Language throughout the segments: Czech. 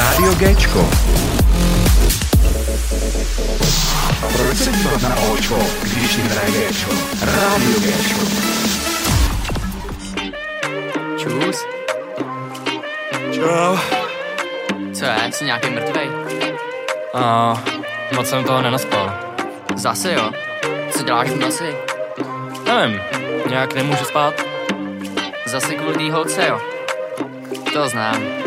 Rádio Géčko. Proč se dívat na Očko, když jim hraje Géčko? Rádio Géčko. Čus. Čau. Co je? Jsi nějaký mrtvej? A moc jsem toho nenaspal. Zase jo. Co děláš v noci? Nevím, nějak nemůžu spát. Zase kvůli tý holce, jo. To znám.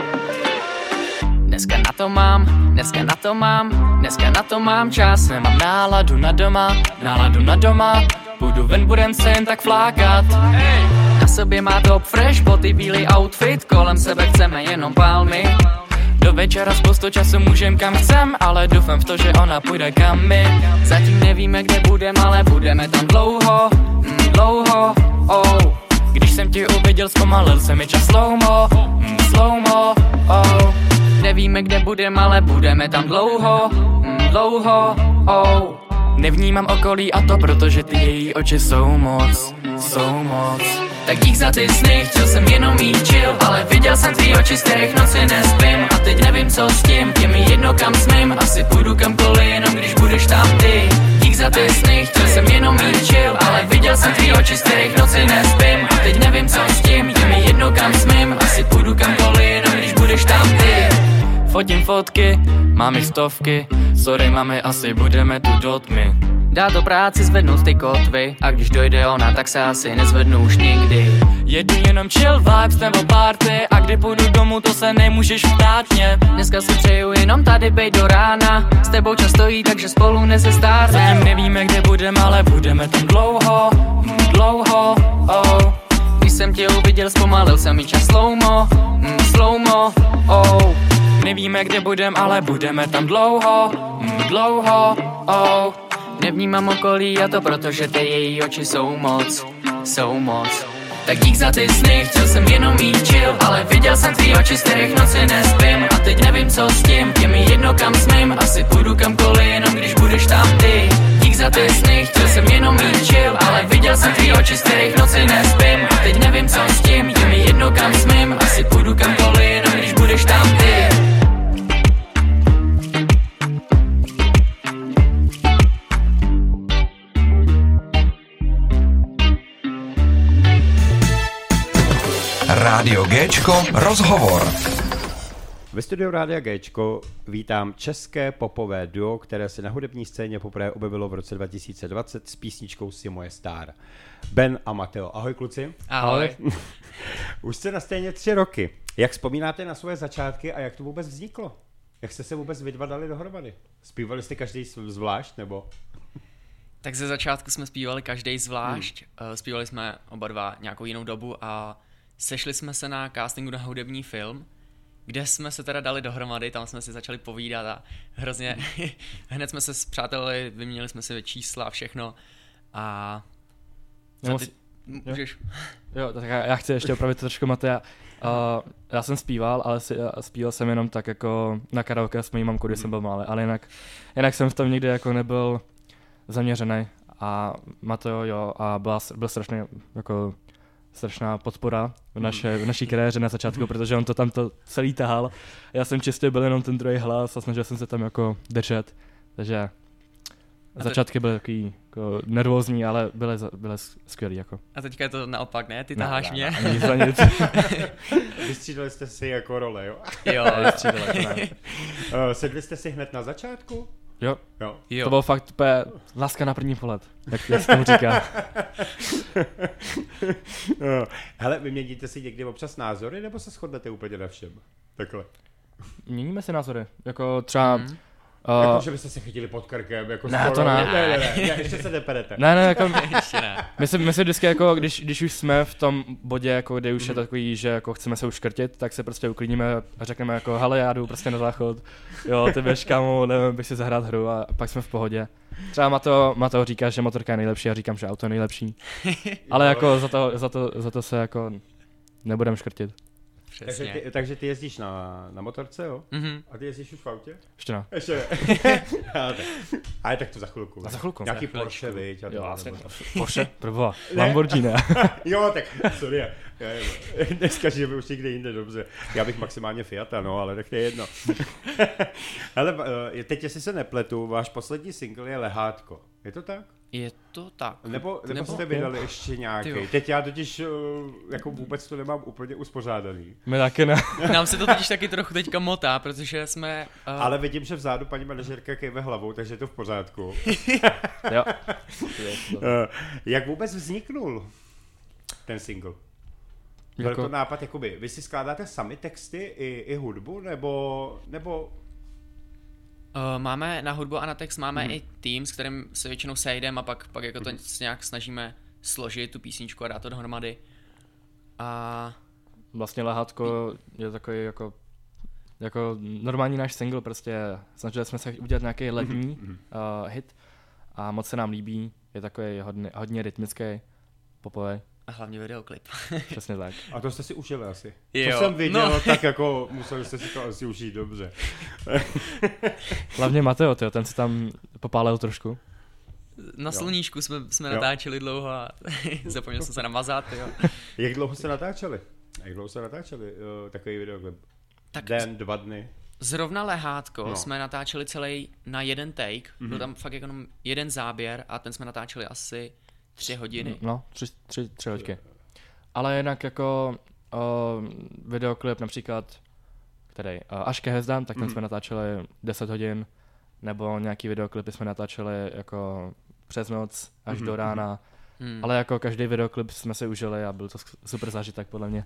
To mám, dneska na to mám, dneska na to mám čas. Nemám náladu na doma, náladu na doma. Půjdu ven, budem se jen tak flákat. Na sobě má top fresh, boty, bílý outfit, kolem sebe chceme jenom palmy. Do večera spoustu času můžem kam chcem, ale doufám v to, že ona půjde kam my. Zatím nevíme, kde budeme, ale budeme tam dlouho, mm, dlouho, oh. Když jsem tě uviděl, zpomalil se mi čas slowmo, mm, slowmo, oh. Nevíme, kde budeme, ale budeme tam dlouho, mm, dlouho, oh. Nevnímám okolí a to proto, že ty její oči jsou moc, jsou moc. Tak dík za ty sny, chtěl jsem jenom mít chill Ale viděl jsem tvý oči, z kterých noci nespím. A teď nevím co s tím, je mi jedno kam smím. Asi půjdu kamkoliv, jenom když budeš tam ty. Dík za ty sny, chtěl jsem jenom mít chill Ale viděl jsem tvý oči, z kterých noci nespím. A teď nevím co s tím, je mi jedno kam smím. Asi půjdu kamkoliv, jenom když budeš tam ty Fotím fotky, mám jich stovky, sorry mami, asi budeme tu do tmy. Dá to práci zvednout ty kotvy A když dojde ona, tak se asi nezvednu už nikdy Jedu jenom chill vibes nebo party A kdy půjdu domů, to se nemůžeš ptát mě Dneska si přeju jenom tady bejt do rána S tebou čas stojí, takže spolu Zatím nezestárnem nevíme, kde budeme, ale budeme tam dlouho, dlouho, oh. Když jsem tě uviděl, zpomalil se mi čas slowmo, mm, slowmo, oh. Nevíme, kde budeme, ale budeme tam dlouho, mm, dlouho, oh. Nevnímám okolí a to proto, že ty její oči jsou moc, jsou moc. Tak dík za ty sny, chtěl jsem jenom mít chill Ale viděl jsem tvý oči, z kterých noci nespím. A teď nevím co s tím, je mi jedno kam smím. Asi půjdu kamkoliv, jenom když budeš tam ty. Dík za ty sny, chtěl jsem jenom mít chill Ale viděl jsem tvý oči, z kterých noci nespím. A teď nevím co s tím, je mi jedno kam smím. Asi půjdu kamkoliv, jenom když budeš tam ty Rádio Géčko, rozhovor. Ve studiu Rádia Géčko vítám české popové duo, které se na hudební scéně poprvé objevilo v roce 2020 s písničkou Si moje star. Ben a Mateo. Ahoj kluci. Ahoj. Už jste na scéně tři roky. Jak vzpomínáte na svoje začátky a jak to vůbec vzniklo? Jak jste se vůbec vy dva dali dohromady? Zpívali jste každý zvlášť, nebo? Tak ze začátku jsme zpívali každý zvlášť, hmm. zpívali jsme oba dva nějakou jinou dobu a sešli jsme se na castingu na hudební film, kde jsme se teda dali dohromady, tam jsme si začali povídat a hrozně, hned jsme se zpřátelili, vyměnili jsme si čísla a všechno. A Já ty, můžeš, Jo, tak já, já chci ještě opravit trošku Matea. Uh, já jsem zpíval, ale si, já zpíval jsem jenom tak jako na karaoke s mojí mamkou, když jsem byl malý, ale jinak, jinak jsem v tom nikdy jako nebyl zaměřený. A Mateo jo a byla, s- byl strašný jako strašná podpora v, naše, v naší kariéře na začátku, protože on to tam to celý tahal. Já jsem čistě byl jenom ten druhý hlas a snažil jsem se tam jako držet, takže te- začátky byly takový jako nervózní, ale byly, byly skvělý jako. a teďka je to naopak, ne? Ty taháš ne, mě? ne, Nic za nic. Vystřídali jste si jako role, jo? jo, Střídali, to ne. Uh, sedli jste si hned na začátku? Jo, Jo. jo. to bylo fakt úplně láska na první pohled, jak, jak se tomu říká. Jo. Hele, vyměníte si někdy občas názory, nebo se shodnete úplně na všem? Takhle. Měníme si názory, jako třeba... Mhm. Uh, jako, Uh, že byste se chytili pod krkem, jako Ne, skoro- to ne. Ne, ne, ne, ne, ještě se neperete. ne, ne, jako, Ještě ne. my si, my si vždycky jako, když, když už jsme v tom bodě, jako, kde už je takový, že jako chceme se uškrtit, tak se prostě uklidníme a řekneme jako, hele, já jdu prostě na záchod, jo, ty běž kámo, nevím, bych si zahrát hru a pak jsme v pohodě. Třeba Mateo, Mateo říká, že motorka je nejlepší, já říkám, že auto je nejlepší. Ale jako za to, za to, za to se jako nebudem škrtit. Přesně. Takže ty, takže ty jezdíš na, na motorce, jo? Mhm. A ty jezdíš už v autě? Ještě ne. Ještě. Tak, ale tak to za chvilku. A za chvilku. Nějaký Za chviličku. Porsche, viď? Jo, asi. Porsche, proboha. Lamborghini. Jo, tak sorry. já- já- Dneska žijeme už někde jinde, dobře. Já bych maximálně Fiata, no, ale tak to je jedno. Ale eh, teď, jestli se nepletu, váš poslední single je Lehátko. Je to tak? Je to tak. Nebo, nebo, Nebo- jste vydali ještě nějaký? Teď já totiž eh, jako vůbec to nemám úplně uspořádaný. My taky ne. Nám se to totiž taky trochu teďka motá, protože jsme... Uh, Ale vidím, že vzadu paní manažerka kejve hlavou, takže je to v pořádku. Jo. Eh, Jak vůbec vzniknul ten single? Byl Jako- to nápad, jakoby, vy si skládáte sami texty i, i hudbu, nebo, nebo Uh, máme na hudbu a na text máme i tým, s kterým se většinou sejdeme a pak, pak jako to nějak snažíme složit tu písničku a dát to dohromady. A Vlastně Lehátko je takový jako jako normální náš single, prostě snažili jsme se udělat nějaký letní uh, hit a moc se nám líbí, je takový hodně, hodně rytmický, popový, a hlavně videoklip. přesně tak. A to jste si užili asi. Jo, to jsem viděl, no. tak jako museli jste si to asi užít dobře. Hlavně Mateo, tyjo, ten se tam popálil trošku. Na sluníčku jsme, jsme Jo. natáčeli dlouho a zapomněl jsem se namazat, jo. Jak dlouho se natáčeli? Jak dlouho se natáčeli uh, takový videoklip? Tak Den, dva dny? Zrovna lehátko No. no. jsme natáčeli celý na jeden take, mm-hmm. byl tam fakt jenom jeden záběr a ten jsme natáčeli asi tři hodiny. No, tři, tři, tři hoďky. Ale jinak jako uh, videoklip například, který uh, Až ke hvězdám, tak ten jsme natáčeli 10 hodin, nebo nějaký videoklipy jsme natáčeli jako přes noc až do rána. Hmm. Ale jako každý videoklip jsme si užili a byl to super zážitek podle mě.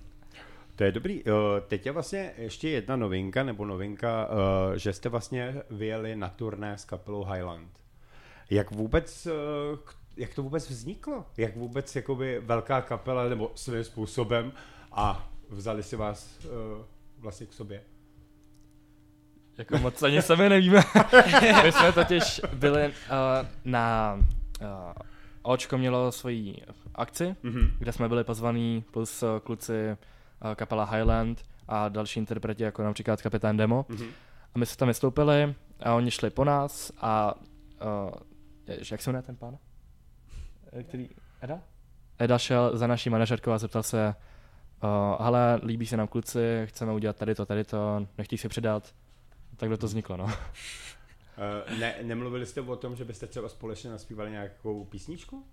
To je dobrý. Teď je vlastně ještě jedna novinka, nebo novinka, že jste vlastně vyjeli na turné s kapelou Highland. Jak vůbec, k- jak to vůbec vzniklo? Jak vůbec jakoby velká kapela, nebo svým způsobem a vzali si vás uh, vlastně k sobě? Jako moc ani sami nevíme. My jsme totiž byli uh, na uh, Očko mělo svoji akci, Mhm. kde jsme byli pozvaní plus uh, kluci uh, kapela Highland a další interpreti, jako například kapitán Demo. Mhm. A my jsme tam vystoupili a oni šli po nás a uh, jak se jmenuje ten pán? Eh, Který? Eda? Eda šel za naší manažerkou a zeptal se, uh, hele, líbí se nám kluci, chceme udělat tady to, tady to, nechtějí si přidat. Takhle to vzniklo, no. Uh, ne, nemluvili jste o tom, že byste třeba společně naspívali nějakou písničku?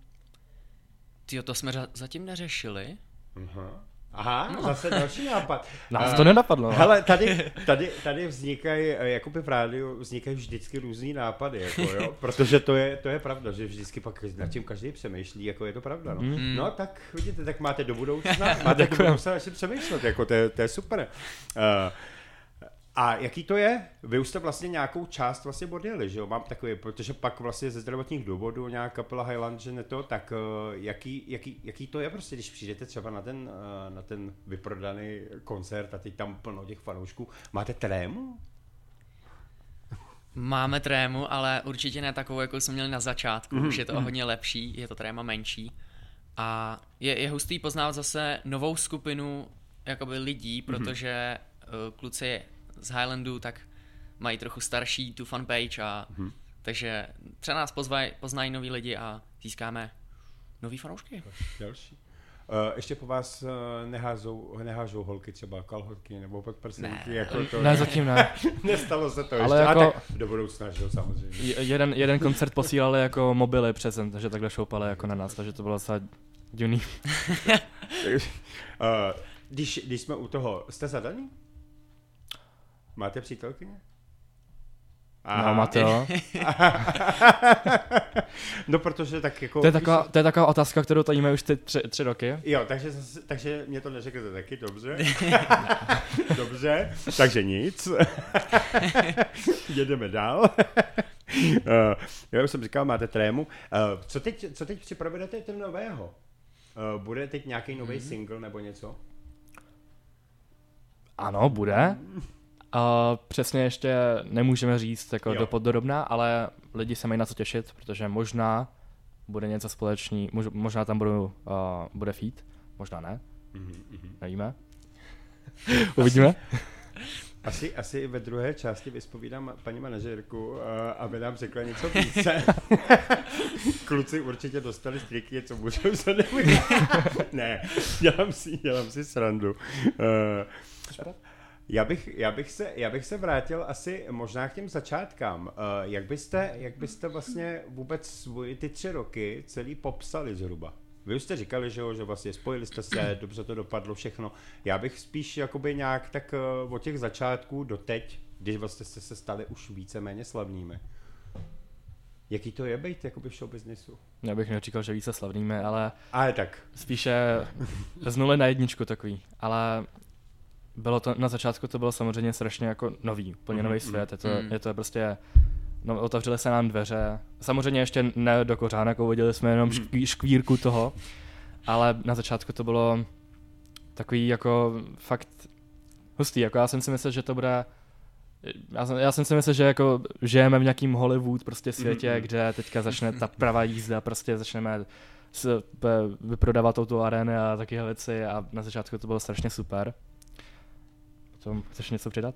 Tyjo, to jsme zatím neřešili. Aha. Aha, no. zase další nápad. Nás Eh, to nenapadlo. no. Hele, tady, tady, tady vznikají, eh, jakoby v rádiu vznikají vždycky různý nápady, jako jo, protože to je, to je pravda, že vždycky pak nad tím každý přemýšlí, jako je to pravda, no. Mm. No tak vidíte, tak máte do budoucna, máte do budoucna ještě přemýšlet, jako to je, to je super. Uh, a jaký to je? Vy už jste vlastně nějakou část vlastně odjeli, že jo? Mám takový, protože pak vlastně ze zdravotních důvodů nějaká kapela Highland, že ne to, tak uh, jaký, jaký, jaký, to je prostě, když přijdete třeba na ten, uh, na ten vyprodaný koncert a teď tam plno těch fanoušků, máte trému? Máme trému, ale určitě ne takovou, jako jsme měli na začátku. Mhm, Už je to o hodně lepší, je to tréma menší. A je, je hustý poznávat zase novou skupinu jakoby lidí, Mhm. protože uh, kluci z Highlandu tak mají trochu starší tu fanpage a Mhm. takže třeba nás pozvaj, poznají noví lidi a získáme nový fanoušky. Další. Uh, ještě po vás uh, neházou, nehážou holky třeba kalhotky nebo podprsenky, Ne. jako to Ne, zatím ne. nestalo se to Ale ještě. jako- A tak do budoucna, že jo, samozřejmě. Je- Jeden, jeden koncert posílali jako mobily přesem, takže takhle šoupali jako na nás, takže to bylo docela divný. uh, když, když jsme u toho, jste zadaný? Máte přítelkyně? No, Mateo. no, protože tak jako... To je, taková, to je taková otázka, kterou tajíme už ty tři, tři roky. Jo, takže, takže mě to neřeknete taky, dobře. dobře, takže nic. Jedeme dál. uh, já už jsem říkal, máte trému. Uh, co, teď, co teď připravujete ten nového? Uh, bude teď nějaký nový Mhm. single nebo něco? Ano, bude. A přesně ještě nemůžeme říct jako do podrobna, ale lidi se mají na co těšit, protože možná bude něco společný, mož, možná tam budou, uh, bude feed, možná ne, Mhm, nevíme. Uvidíme. Asi, asi ve druhé části vyspovídám paní manažerku, aby nám řekla něco více. Kluci určitě dostali striky, co můžou se nebude. ne, dělám si, dělám si srandu. Uh, já bych, já, bych se, já bych se vrátil asi možná k těm začátkám. Uh, jak, byste, jak byste vlastně vůbec svůj, ty tři roky celý popsali zhruba? Vy už jste říkali, že, jo, že vlastně spojili jste se, dobře to dopadlo všechno. Já bych spíš jakoby nějak tak uh, od těch začátků do teď, když vlastně jste se stali už víceméně slavnými. Jaký to je být jakoby v show businessu? Já bych neříkal, že více slavnými, ale Ale tak. spíše z nuly na jedničku takový. Ale bylo to, na začátku to bylo samozřejmě strašně jako nový, úplně Mhm, nový svět. Je to, mhm. je to prostě, no, otevřely se nám dveře. Samozřejmě ještě ne do kořánek, viděli jsme jenom škví, škvírku toho, ale na začátku to bylo takový jako fakt hustý. Jako já jsem si myslel, že to bude já jsem, já jsem si myslel, že jako žijeme v nějakým Hollywood prostě světě, Mhm. mm-hmm. kde teďka začne ta pravá jízda, prostě začneme s, p, vyprodávat tu arény a takové věci a na začátku to bylo strašně super. Potom chceš něco přidat?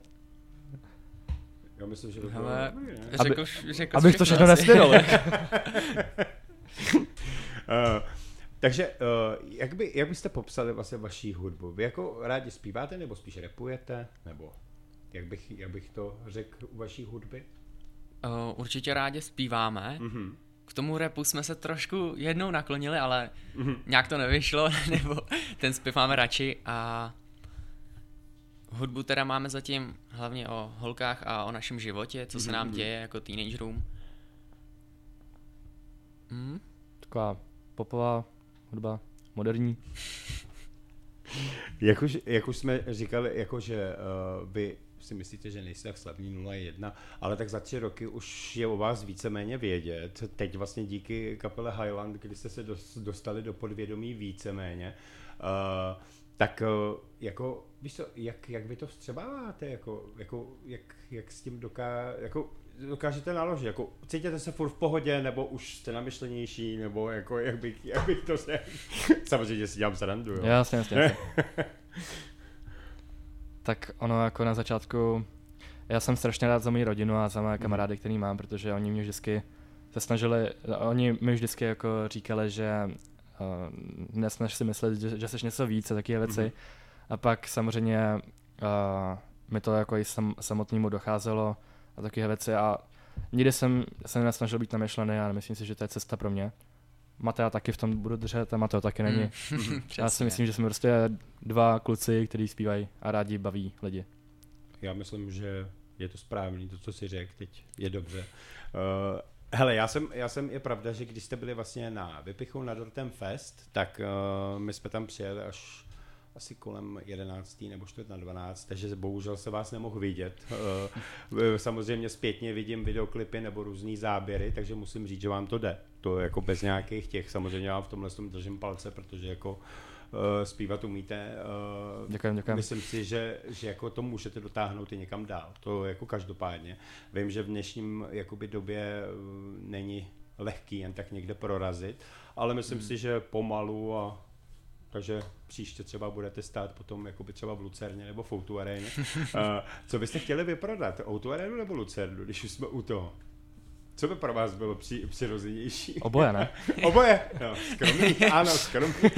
Já myslím, že to Hele, dobrý, ne? Aby- Řekl, řekl Abych to všechno asi. nestydl. Uh, takže uh, jak, by, jak byste popsali vlastně vaší hudbu? Vy jako rádi zpíváte nebo spíš repujete? Nebo jak bych, jak bych to řekl u vaší hudby? Uh, určitě rádi zpíváme. Mhm. K tomu repu jsme se trošku jednou naklonili, ale Mhm. nějak to nevyšlo, nebo ten zpěv máme radši a hudbu teda máme zatím hlavně o holkách a o našem životě, co se nám mhm. děje jako teenagerům. Hm? Taková popová hudba, moderní. Jak už, jak už jsme říkali, jako že uh, vy si myslíte, že nejste tak slavní 0-1, ale tak za tři roky už je o vás víceméně vědět. Teď vlastně díky kapele Highland, kdy jste se dos- dostali do podvědomí víceméně, uh, tak uh, jako, víš co, jak, jak vy to vstřebáváte, jako, jako jak, jak s tím doká, jako, dokážete naložit, jako cítíte se furt v pohodě, nebo už jste namyšlenější, nebo jako, jak bych, jak bych to řekl. Samozřejmě si dělám srandu, jo. Jasně, jasně. jasně. tak ono jako na začátku, já jsem strašně rád za moji rodinu a za moje kamarády, který mám, protože oni mě vždycky se snažili, oni mi vždycky jako říkali, že uh, nesnaž si myslet, že, že jsi něco víc a takové věci. Mhm. A pak samozřejmě uh, mi to jako i sam, samotnému docházelo a takové věci a nikdy jsem se nesnažil být namyšlený a myslím si, že to je cesta pro mě. Matea taky v tom budu držet a Mateo taky není. Mm. Já si myslím, že jsme prostě dva kluci, kteří zpívají a rádi baví lidi. Já myslím, že je to správný, to, co si řekl teď, je dobře. Uh, hele, já jsem, já jsem, je pravda, že když jste byli vlastně na Vypichu na Dortem Fest, tak uh, my jsme tam přijeli až asi kolem 11. nebo čtvrt na 12, takže bohužel se vás nemohl vidět. Uh, samozřejmě zpětně vidím videoklipy nebo různé záběry, takže musím říct, že vám to jde. To jako bez nějakých těch, samozřejmě vám v tomhle tom držím palce, protože jako uh, zpívat umíte. Uh, Děkujem, děkujem. Myslím si, že, že jako to můžete dotáhnout i někam dál. To jako každopádně. Vím, že v dnešním jakoby době uh, není lehký jen tak někde prorazit, ale myslím si, že pomalu a takže příště třeba budete stát potom jakoby třeba v Lucerně nebo v Outu co byste chtěli vyprodat? Outu Arenu nebo Lucernu, když už jsme u toho? Co by pro vás bylo při, přirozenější? Oboje, ne? Oboje. No, skromný. Ano, skromný.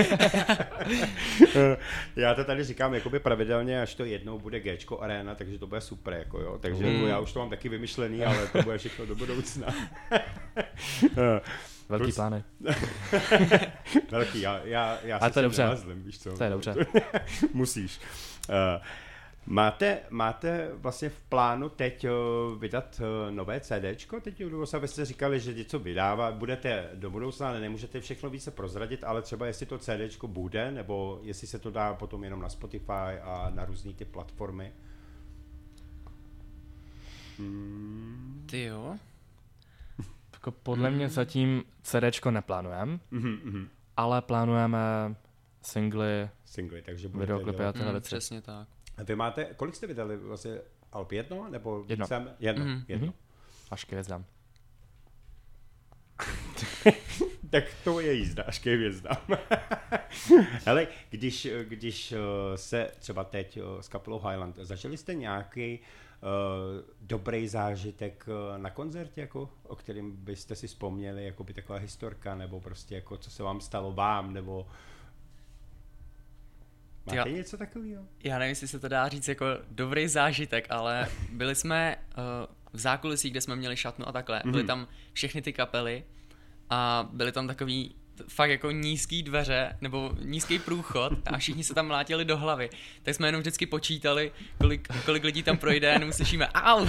já to tady říkám jakoby pravidelně, až to jednou bude Gčko Arena, takže to bude super, jako jo. Takže Mm. jako já už to mám taky vymyšlený, ale to bude všechno do budoucna. Velký Plus- plány. Velký, já, já, já se to je dobře. nevazlím, víš co. To je dobře. Musíš. Uh, máte, máte vlastně v plánu teď uh, vydat uh, nové CDčko? Teď vy jste říkali, že něco vydává, budete do budoucna, ale nemůžete všechno více prozradit, ale třeba jestli to CDčko bude, nebo jestli se to dá potom jenom na Spotify a na různé ty platformy. Hmm. Ty jo. Jako podle mě zatím CDčko neplánujeme, Mhm, mhm. ale plánujeme singly, Singly, takže budete videoklipy a tyhle Mm, věci. přesně tak. Vy máte, kolik jste vydali vlastně? Alp jedno? Nebo Jedno. více? Jedno. Mhm. jedno. Mhm. Až k hvězdám. Tak to je jízda, až ke hvězdám. Ale když, když eh, se třeba teď eh, s kapelou Highland, zažili jste nějaký uh, dobrý zážitek na koncertě, jako, o kterým byste si vzpomněli, jako by taková historka, nebo prostě jako co se vám stalo vám, nebo Máte Já- něco takového? Já nevím, jestli se to dá říct jako dobrý zážitek, ale byli jsme uh, v zákulisí, kde jsme měli šatnu a takhle. Byly Mhm. tam všechny ty kapely a byly tam takový fakt jako nízký dveře nebo nízký průchod a všichni se tam mlátili do hlavy. Tak jsme jenom vždycky počítali, kolik, kolik lidí tam projde a jenom slyšíme au.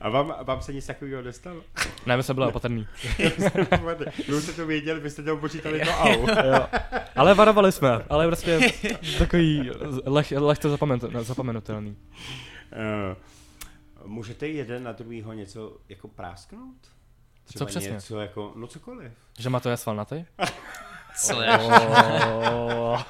A vám, vám se nic takového nestalo? Ne, my jsme byli opatrný. Vy jste to věděli, vy jste to počítali to au. Jo. Ale varovali jsme, ale prostě takový leh, lehce zapomenutelný. Uh, můžete jeden na druhýho něco jako prásknout? Třeba přesně? něco jako, no cokoliv. Že má to je svalnatý? Co je? Oh.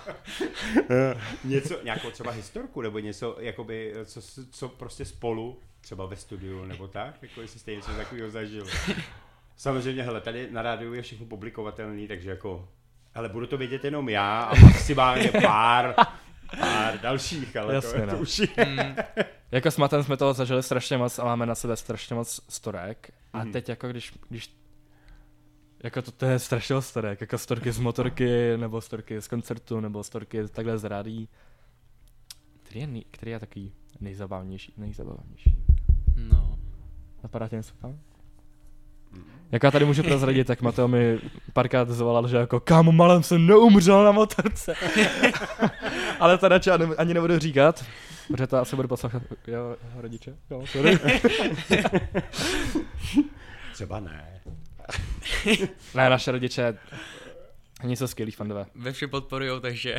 něco, nějakou třeba historku, nebo něco, jakoby, co, co prostě spolu, třeba ve studiu, nebo tak, jako jestli jste něco takového zažili. Samozřejmě, hele, tady na rádiu je všechno publikovatelný, takže jako, hele, budu to vědět jenom já a maximálně pár, pár dalších, ale Jasně, to, to no. už je. Jako s Matem jsme toho zažili strašně moc a máme na sebe strašně moc storek. A Mhm. teď jako když, když jako to, to je strašně storek, jako storky z motorky, nebo storky z koncertu, nebo storky takhle z rádií. Který je, který je takový nejzabavnější, nejzabavnější. No. Napadá tě něco tam? Jak já tady můžu prozradit, tak Mateo mi párkrát zvolal, že jako kámo malem jsem neumřel na motorce. Ale to radši ani- nebudu říkat, protože to asi bude poslouchat jo, jeho rodiče. Jo, sorry. Třeba ne. ne, naše rodiče oni jsou skvělí fandové. Ve vše podporujou, takže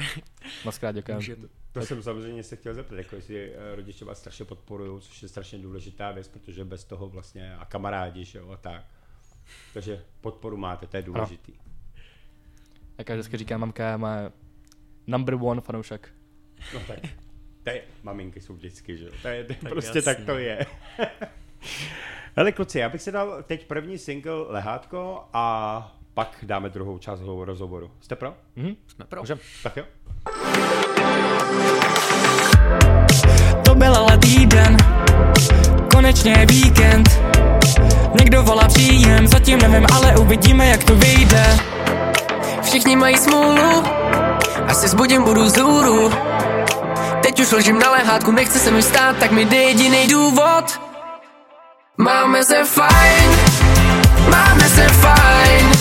Moc krát děkujeme. to. To jsem samozřejmě se chtěl zeptat, jako jestli eh, rodiče vás strašně podporují, což je strašně důležitá věc, protože bez toho vlastně a kamarádi, že jo, a tak. Takže podporu máte, to je důležitý. Jak já vždycky říkám, mamka má number one fanoušek. No tak, to je, maminky jsou vždycky, že jo, to je, to je Tak prostě jasně. tak to je. Hele kluci, já bych si dal teď první single Lehátko a pak dáme druhou část hlou- rozhovoru. Jste pro? Mhm. Jsme pro. Můžem. Tak jo. To byl ale týden, konečně je víkend Někdo volá příjem, zatím nevím, ale uvidíme jak to vyjde. Všichni mají smůlu, asi zbudím budu vzhůru Teď už ležím na lehátku, nechce se mi stát, tak mi dej jediný důvod. Máme se fajn, máme se fajn.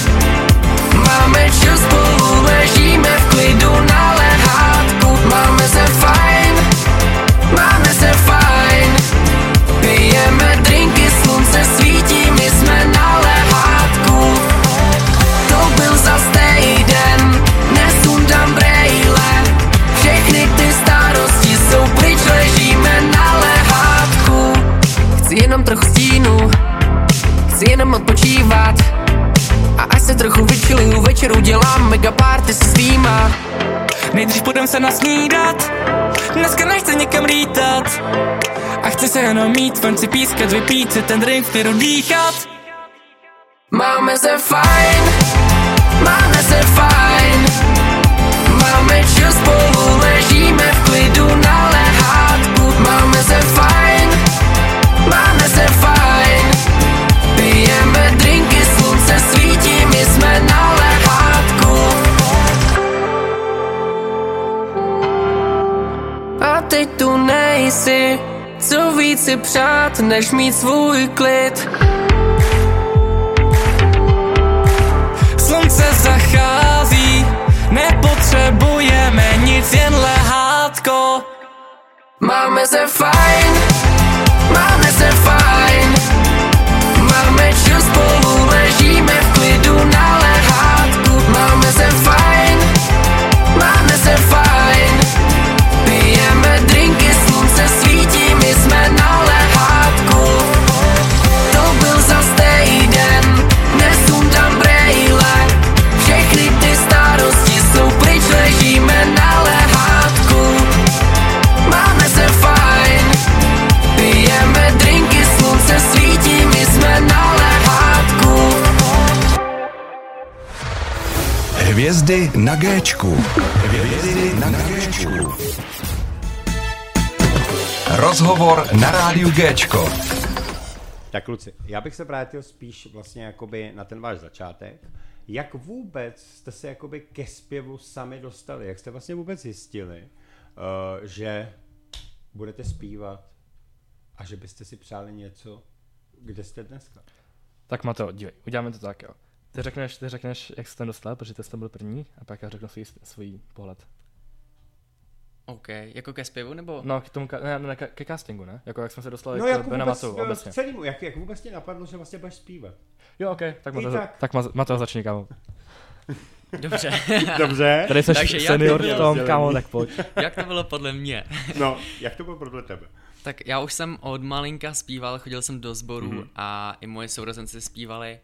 Máme čas spolu, ležíme v klidu na lehátku. Máme se fajn, jenom trochu stínu, chci jenom odpočívat. A až se trochu vyčiluju, večer udělám mega party se svýma. Nejdřív půjdem se nasnídat. Dneska nechci nikam lítat. A chci se jenom mít, ven si pískat, vypít si ten drink, klidu dýchat. Máme se fajn, máme se fajn. Máme čas spolu, ležíme v klidu na lehátku nejsi, co víc si přát, než mít svůj klid. Slunce zachází, nepotřebujeme nic, jen lehátko. Máme se fajn, máme se fajn. Máme čas spolu, Hvězdy na Géčku. Hvězdy na Géčku. Rozhovor na rádiu Géčko. Tak kluci, já bych se vrátil spíš vlastně jakoby na ten váš začátek. Jak vůbec jste se jakoby ke zpěvu sami dostali? Jak jste vlastně vůbec zjistili, uh, že budete zpívat a že byste si přáli něco, kde jste dneska? Tak Mateo, dívej, uděláme to tak, jo. Ty řekneš, ty řekneš, jak jsi tam dostal, protože ty jsi tam byl první, a pak já řeknu svůj, svůj pohled. OK, jako ke zpěvu nebo? No, k tomu, ne, ne, ke, castingu, ne? Jako jak jsme se dostali No k jako Bena vůbec Matu, eh, obecně. celému, jak, jak vůbec tě napadlo, že vlastně budeš zpívat? Jo, ok, tak Mateo, tak. tak. Mateo začni, kámo. Dobře. Dobře. Tady jsi Takže senior to v tom, kámo, tak pojď. Jak to bylo podle mě? No, jak to bylo podle tebe? Tak já už jsem od malinka zpíval, chodil jsem do sboru Mhm. mm-hmm. a i moje sourozenci zpívali.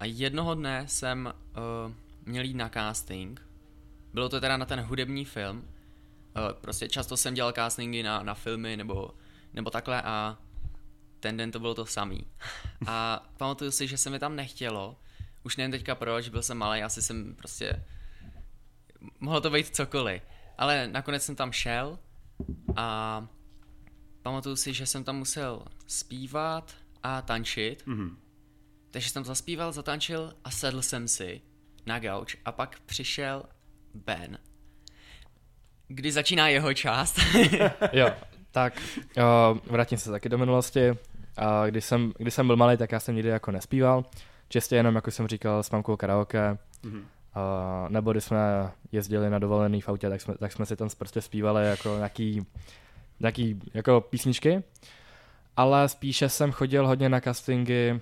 A jednoho dne jsem uh, měl jít na casting. Bylo to teda na ten hudební film. Uh, prostě často jsem dělal castingy na, na filmy nebo, nebo takhle a ten den to bylo to samý. A pamatuju si, že se mi tam nechtělo. Už nevím teďka proč, byl jsem malý, asi jsem prostě... Mohlo to být cokoliv. Ale nakonec jsem tam šel a pamatuju si, že jsem tam musel zpívat a tančit. Mhm. Takže jsem zaspíval, zatančil a sedl jsem si na gauč a pak přišel Ben. Kdy začíná jeho část. Jo, tak uh, vrátím se taky do minulosti. Uh, když, jsem, když jsem byl malý, tak já jsem nikdy jako nespíval. Čistě jenom, jako jsem říkal, s mamkou karaoke. Mhm. Uh, nebo když jsme jezdili na dovolený v autě, tak jsme, tak jsme si tam prostě zpívali jako nějaký, nějaký jako písničky. Ale spíše jsem chodil hodně na castingy,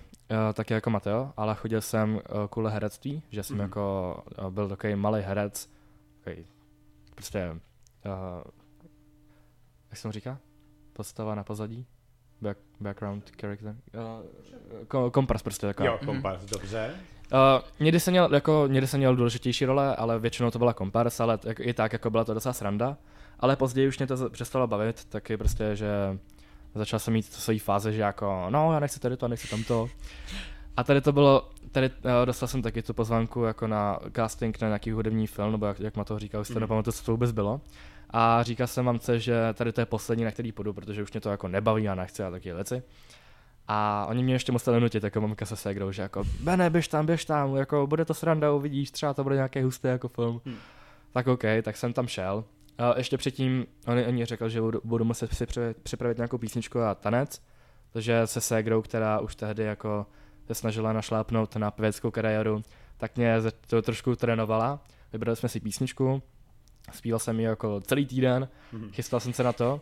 taky jako Mateo, ale chodil jsem uh, kvůli herectví, že jsem Mhm. jako uh, byl takový malý herec, takový prostě, uh, jak se mu říká? Postava na pozadí? Back, background character? Uh, ko- kompras prostě taková. Jo, kompas, dobře. Uh, někdy jsem měl, jako, někdy jsem měl důležitější role, ale většinou to byla kompars, ale tak, i tak jako byla to docela sranda. Ale později už mě to za- přestalo bavit, taky prostě, že začal jsem mít svojí fáze, že jako, no já nechci tady to, nechci tamto. A tady to bylo, tady uh, dostal jsem taky tu pozvánku jako na casting na nějaký hudební film, nebo jak, jak ma to říkal, už si to Mhm. nepamatuju, co to vůbec bylo. A říkal jsem mamce, že tady to je poslední, na který půjdu, protože už mě to jako nebaví a nechci a taky věci. A oni mě ještě museli nutit, jako mamka se ségrou, že jako, Bene, běž tam, běž tam, jako bude to sranda, uvidíš, třeba to bude nějaký hustý jako film. Hmm. Tak OK, tak jsem tam šel. A ještě předtím oni, oni řekl, že budu, budu muset si připravit, nějakou písničku a tanec, takže se ségrou, která už tehdy jako se snažila našlápnout na pěveckou kariéru, tak mě to trošku trénovala. Vybrali jsme si písničku, zpíval jsem ji jako celý týden, Mhm. chystal jsem se na to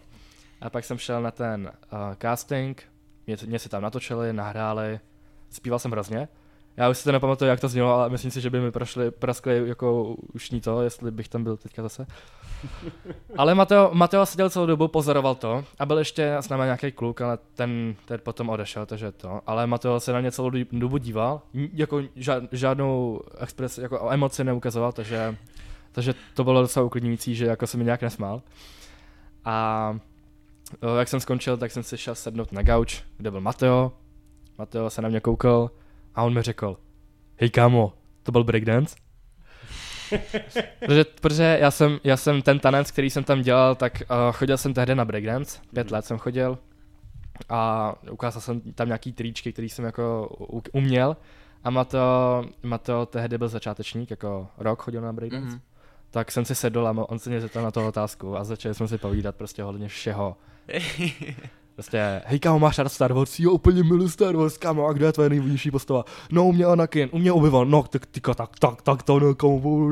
a pak jsem šel na ten uh, casting, mě, mě se tam natočili, nahráli, zpíval jsem hrozně. Já už si to nepamatuju, jak to znělo, ale myslím si, že by mi prošli, praskli jako ušní to, jestli bych tam byl teďka zase. Ale Mateo, Mateo seděl celou dobu, pozoroval to a byl ještě s námi nějaký kluk, ale ten, ten potom odešel, takže to. Ale Mateo se na mě celou dobu díval, jako žád, žádnou expres, jako emoci neukazoval, takže, takže to bylo docela uklidňující, že jako se mi nějak nesmál. A o, jak jsem skončil, tak jsem si šel sednout na gauč, kde byl Mateo. Mateo se na mě koukal a on mi řekl, hej kámo, to byl breakdance? protože, protože já, jsem, já jsem ten tanec, který jsem tam dělal, tak uh, chodil jsem tehdy na breakdance, pět Mhm. let jsem chodil a ukázal jsem tam nějaký tričky, který jsem jako uměl a Mateo, Mateo tehdy byl začátečník, jako rok chodil na breakdance. Mhm. Tak jsem si sedl a on se mě zeptal na tu otázku a začali jsme si povídat prostě hodně všeho. Prostě, hej kámo, máš rád Star Wars? Jo, úplně miluji Star Wars, kámo, a kde je tvoje nejvnější postava? No, u mě Anakin, u mě Obi-Wan, no, tak, tyka, tak, tak, tak, to, no, kámo.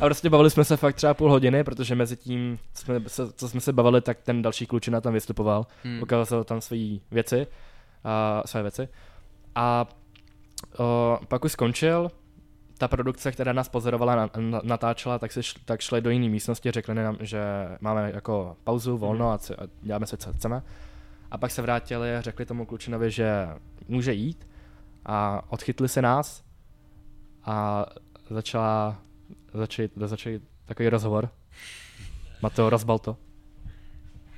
A prostě bavili jsme se fakt třeba půl hodiny, protože mezi tím, jsme se, co jsme se bavili, tak ten další klučina tam vystupoval, Hmm. ukázal tam své věci, a, své věci. A o, pak už skončil, ta produkce, která nás pozorovala, na, na, natáčela, tak, se šl, tak šli do jiné místnosti, řekli nám, že máme jako pauzu, volno a, c- a děláme si, co chceme. A pak se vrátili a řekli tomu klučinovi, že může jít a odchytli se nás a začala, začali, začali takový rozhovor. Mateo rozbal to.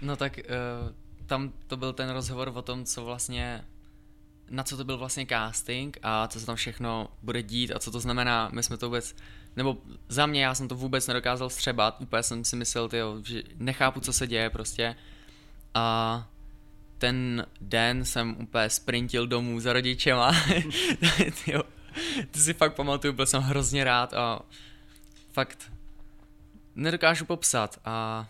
No tak uh, tam to byl ten rozhovor o tom, co vlastně, na co to byl vlastně casting a co se tam všechno bude dít a co to znamená. My jsme to vůbec nebo za mě já jsem to vůbec nedokázal střebat, úplně jsem si myslel, tyjo, že nechápu, co se děje prostě. A ten den jsem úplně sprintil domů za rodičema. tyjo, to si fakt pamatuju, byl jsem hrozně rád a fakt nedokážu popsat a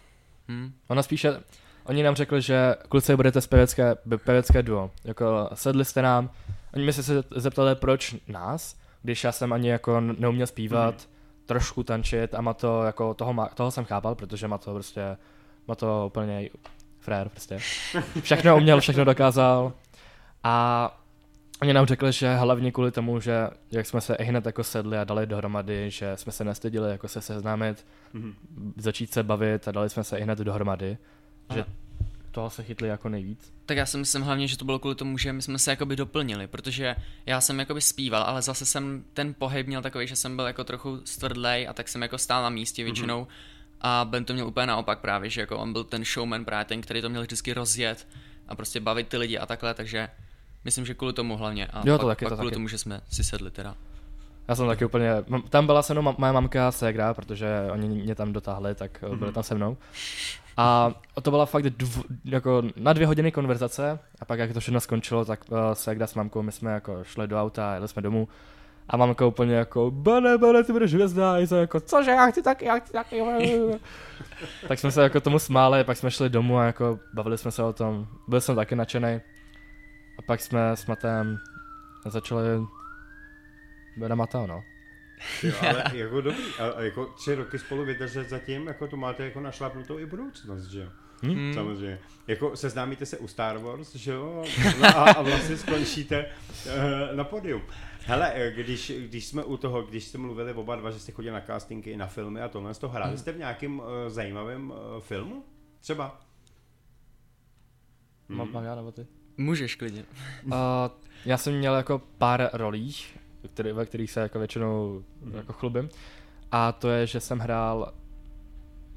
hm. Ona spíše, oni nám řekli, že kluci budete z pevecké, pevecké duo. Jako sedli jste nám, oni mi se zeptali, proč nás, když já jsem ani jako neuměl zpívat, mm-hmm. trošku tančit a má to, jako toho, má, toho jsem chápal, protože má to prostě, má to úplně frér prostě. Všechno uměl, všechno dokázal a Oni nám řekli, že hlavně kvůli tomu, že jak jsme se i hned jako sedli a dali dohromady, že jsme se nestydili jako se seznámit, mm-hmm. začít se bavit a dali jsme se i hned dohromady, Aha. že toho se chytli jako nejvíc. Tak já si myslím hlavně, že to bylo kvůli tomu, že my jsme se jakoby doplnili, protože já jsem jakoby zpíval, ale zase jsem ten pohyb měl takový, že jsem byl jako trochu stvrdlej a tak jsem jako stál na místě většinou mm-hmm. A Ben to měl úplně naopak právě, že jako on byl ten showman právě ten, který to měl vždycky rozjet a prostě bavit ty lidi a takhle, takže Myslím, že kvůli tomu hlavně. A jo, to pak, taky, pak to kvůli taky. tomu, že jsme si sedli teda. Já jsem taky úplně, tam byla se mnou moje mamka a ségra, protože oni mě tam dotáhli, tak mm-hmm. byli tam se mnou. A to byla fakt dv, jako na dvě hodiny konverzace a pak jak to všechno skončilo, tak uh, ségra s mamkou, my jsme jako šli do auta, jeli jsme domů a mamka úplně jako, bane, bane, ty budeš hvězda, a jsem jako, cože, já chci taky, já chci taky. tak jsme se jako tomu smáli, pak jsme šli domů a jako bavili jsme se o tom, byl jsem taky nadšený. A pak jsme s Matem začali na Mateo, no. Jo, ale jako dobrý, a, a jako tři roky spolu vydržet zatím, jako to máte jako našlapnutou i budoucnost, že jo? Hmm. Samozřejmě. Jako seznámíte se u Star Wars, že jo? No a, a vlastně skončíte uh, na podium. Hele, eh, když, když jsme u toho, když jste mluvili oba dva, že jste chodili na castingy, na filmy a tohle, z toho hráli jste v nějakém uh, zajímavém uh, filmu? Třeba? Hmm. Mám já nebo ty? Můžeš klidně. uh, já jsem měl jako pár rolí, který, ve kterých se jako většinou mm. jako chlubím. A to je, že jsem hrál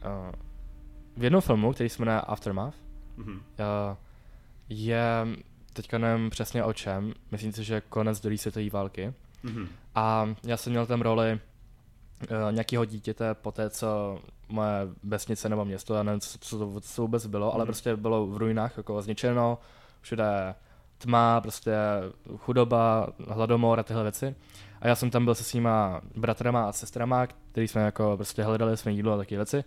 uh, v jednom filmu, který se jmenuje Aftermath. Mm. Uh, je, teďka nevím přesně o čem, myslím si, že konec druhé světové války. Mm. A já jsem měl tam roli uh, nějakého dítěte po té, co moje vesnice nebo město, já nevím, co, co to co vůbec bylo, mm. ale prostě bylo v ruinách jako zničeno, všude tma, prostě chudoba, hladomor a tyhle věci. A já jsem tam byl se svýma bratrama a sestrama, který jsme jako prostě hledali své jídlo a takové věci.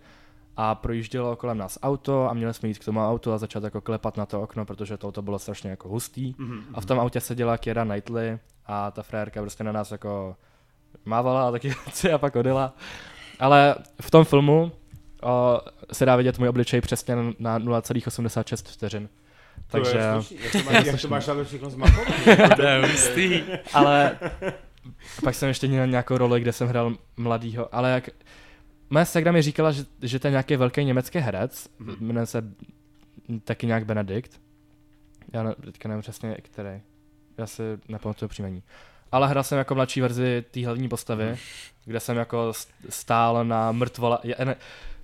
A projíždělo kolem nás auto a měli jsme jít k tomu autu a začát jako klepat na to okno, protože to auto bylo strašně jako hustý. Mm-hmm. A v tom autě seděla Kiera Knightley a ta frérka prostě na nás jako mávala a taky věci a pak odjela. Ale v tom filmu o, se dá vidět můj obličej přesně na 0,86 vteřin. Takže... jak, to máš, jak to máš ale všechno zmapovat? to je hustý. Ale pak jsem ještě měl nějakou roli, kde jsem hrál mladýho, ale jak... Moje segra mi říkala, že, že to je nějaký velký německý herec, mm-hmm. jmenuje se taky nějak Benedikt. Já ne, teďka nevím přesně, který. Já si nepamatuju příjmení. Ale hrál jsem jako mladší verzi té hlavní postavy, mm. kde jsem jako stál na mrtvola. Já, ne,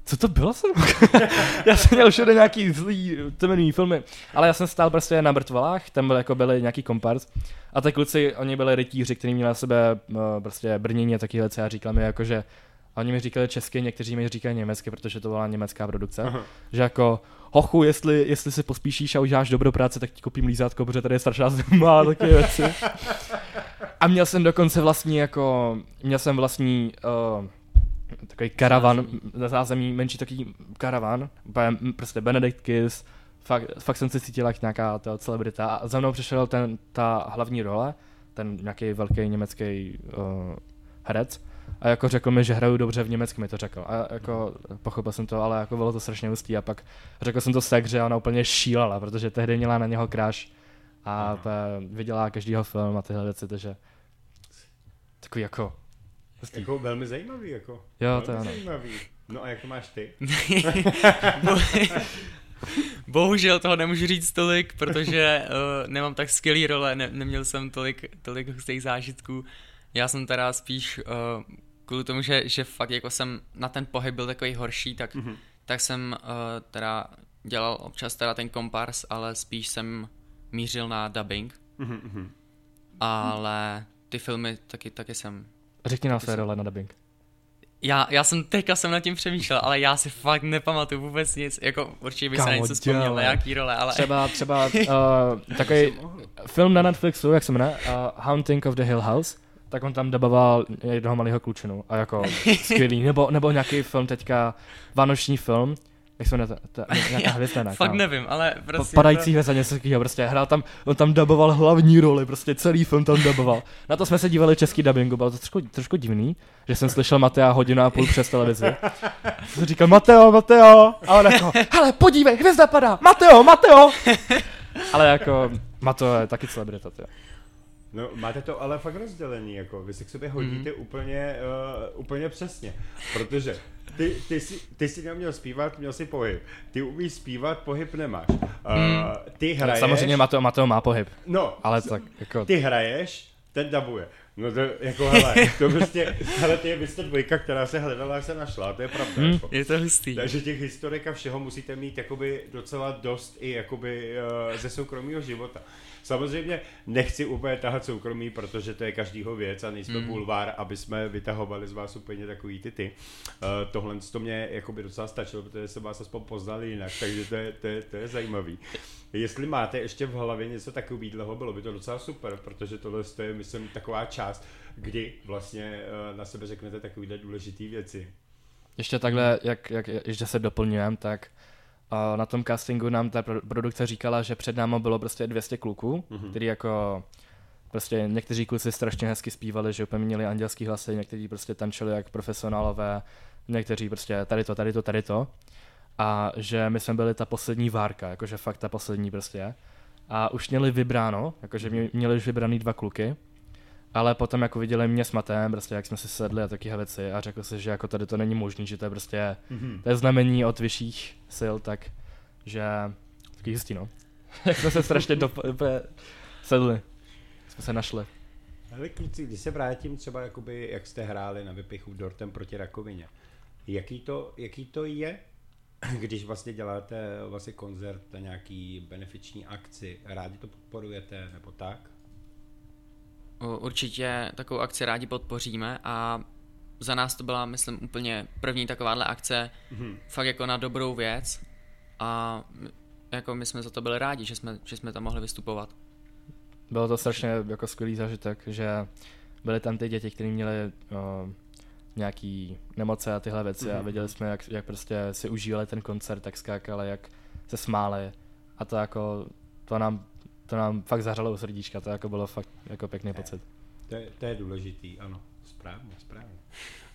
co to bylo jsem? já jsem měl všude nějaký zlý temený filmy, ale já jsem stál prostě na mrtvalách, tam byly, jako byly nějaký kompars a ty kluci, oni byli rytíři, kteří měli na sebe uh, prostě brnění a taky věci a říkali mi jako, že a oni mi říkali česky, někteří mi říkají německy, protože to byla německá produkce. Aha. Že jako, hochu, jestli, jestli si pospíšíš a uděláš dobrou práci, tak ti koupím lízátko, protože tady je strašná zima a takové věci. A měl jsem dokonce vlastní jako, měl jsem vlastní uh, takový karavan, na zázemí menší takový karavan, prostě Benedict Kiss, fakt, fakt jsem se cítil jak nějaká ta celebrita a za mnou přišel ten, ta hlavní role, ten nějaký velký německý uh, herec a jako řekl mi, že hraju dobře v německy, mi to řekl. A jako pochopil jsem to, ale jako bylo to strašně hustý a pak řekl jsem to Segře a ona úplně šílela, protože tehdy měla na něho kráš a viděla každýho film a tyhle věci, takže takový jako Hustý. Jako velmi zajímavý, jako. Jo, velmi to je zajímavý. No a jak to máš ty? Bohužel toho nemůžu říct tolik, protože uh, nemám tak skvělý role, ne, neměl jsem tolik, tolik hustých zážitků. Já jsem teda spíš uh, kvůli tomu, že, že fakt jako jsem na ten pohyb byl takový horší, tak, mm-hmm. tak jsem uh, teda dělal občas teda ten kompars, ale spíš jsem mířil na dubbing. Mm-hmm. Ale ty filmy taky, taky jsem Řekni nám své role na dubbing. Já, já jsem teďka jsem nad tím přemýšlel, ale já si fakt nepamatuju vůbec nic. Jako určitě bych se na něco vzpomněl, na dělej. jaký role, ale... Třeba, třeba uh, takový film na Netflixu, jak se jmenuje, uh, Haunting of the Hill House, tak on tam daboval jednoho malého klučinu a jako skvělý, nebo, nebo nějaký film teďka, vánoční film, jak se jmenuje, nějaká hvězdena. Fakt kámo. nevím, ale prostě... Padající hvězda, něco takového, prostě hrál tam, on tam daboval hlavní roli, prostě celý film tam daboval. Na to jsme se dívali český dubbingu, bylo to trošku, trošku divný, že jsem slyšel Matea hodinu a půl přes televizi. Jsem říkal, Mateo, Mateo, a on jako, hele, podívej, hvězda padá, Mateo, Mateo. Ale jako, Mateo je taky celebrita, tyjo. No, máte to ale fakt rozdělený, jako vy se k sobě hodíte mm. úplně, uh, úplně přesně, protože ty, ty, jsi, ty jsi neměl zpívat, měl jsi pohyb. Ty umíš zpívat, pohyb nemáš. Uh, ty hraješ... Samozřejmě Mateo, Mateo má pohyb, No, ale tak jako, ty hraješ, ten dabuje. No to jako hele, to prostě, hele, ty je Mr. Dvojka, která se hledala, a se našla, to je pravda. Hmm. Jako. Je to hustý. Takže těch historek a všeho musíte mít jakoby docela dost i jakoby uh, ze soukromého života. Samozřejmě nechci úplně tahat soukromí, protože to je každýho věc a nejsme mm. bulvár, aby jsme vytahovali z vás úplně takový ty ty. Uh, tohle to mě jakoby docela stačilo, protože jsem vás aspoň poznal jinak, takže to je, to je, to je zajímavý. Jestli máte ještě v hlavě něco takového, bylo by to docela super, protože tohle je, myslím, taková část, kdy vlastně uh, na sebe řeknete takovéhle důležité věci. ještě takhle, jak, jak ještě se doplňujem, tak uh, na tom castingu nám ta pro- produkce říkala, že před námi bylo prostě 200 kluků, mm-hmm. který jako prostě někteří kluci strašně hezky zpívali, že úplně měli andělský hlasy, někteří prostě tančili jak profesionálové, někteří prostě tady to, tady to, tady to. A že my jsme byli ta poslední várka, jakože fakt ta poslední prostě. A už měli vybráno, jakože mě- měli už vybraný dva kluky. Ale potom jako viděli mě s Matem, prostě jak jsme si sedli a taky věci a řekl si, že jako tady to není možný, že to je prostě, Mm-hmm. to je znamení od vyšších sil, tak že taky jistý no. jak jsme se strašně do, sedli, jsme se našli. Ale kluci, když se vrátím třeba, jakoby, jak jste hráli na vypichu Dortem proti rakovině, jaký to, jaký to je, když vlastně děláte vlastně koncert na nějaký benefiční akci, rádi to podporujete nebo tak? Určitě takovou akci rádi podpoříme a za nás to byla, myslím, úplně první takováhle akce, Mhm. fakt jako na dobrou věc a jako my jsme za to byli rádi, že jsme, že jsme tam mohli vystupovat. Bylo to strašně jako skvělý zážitek, že byly tam ty děti, které měly uh, nějaký nemoce a tyhle věci mm-hmm. a Mhm. viděli jsme, jak, jak prostě si užívali ten koncert, jak skákali, jak se smáli a to jako, to nám, to nám fakt zařalo u srdíčka, to jako bylo fakt jako pěkný pocit. To je, to je důležitý, ano. Správně, správně.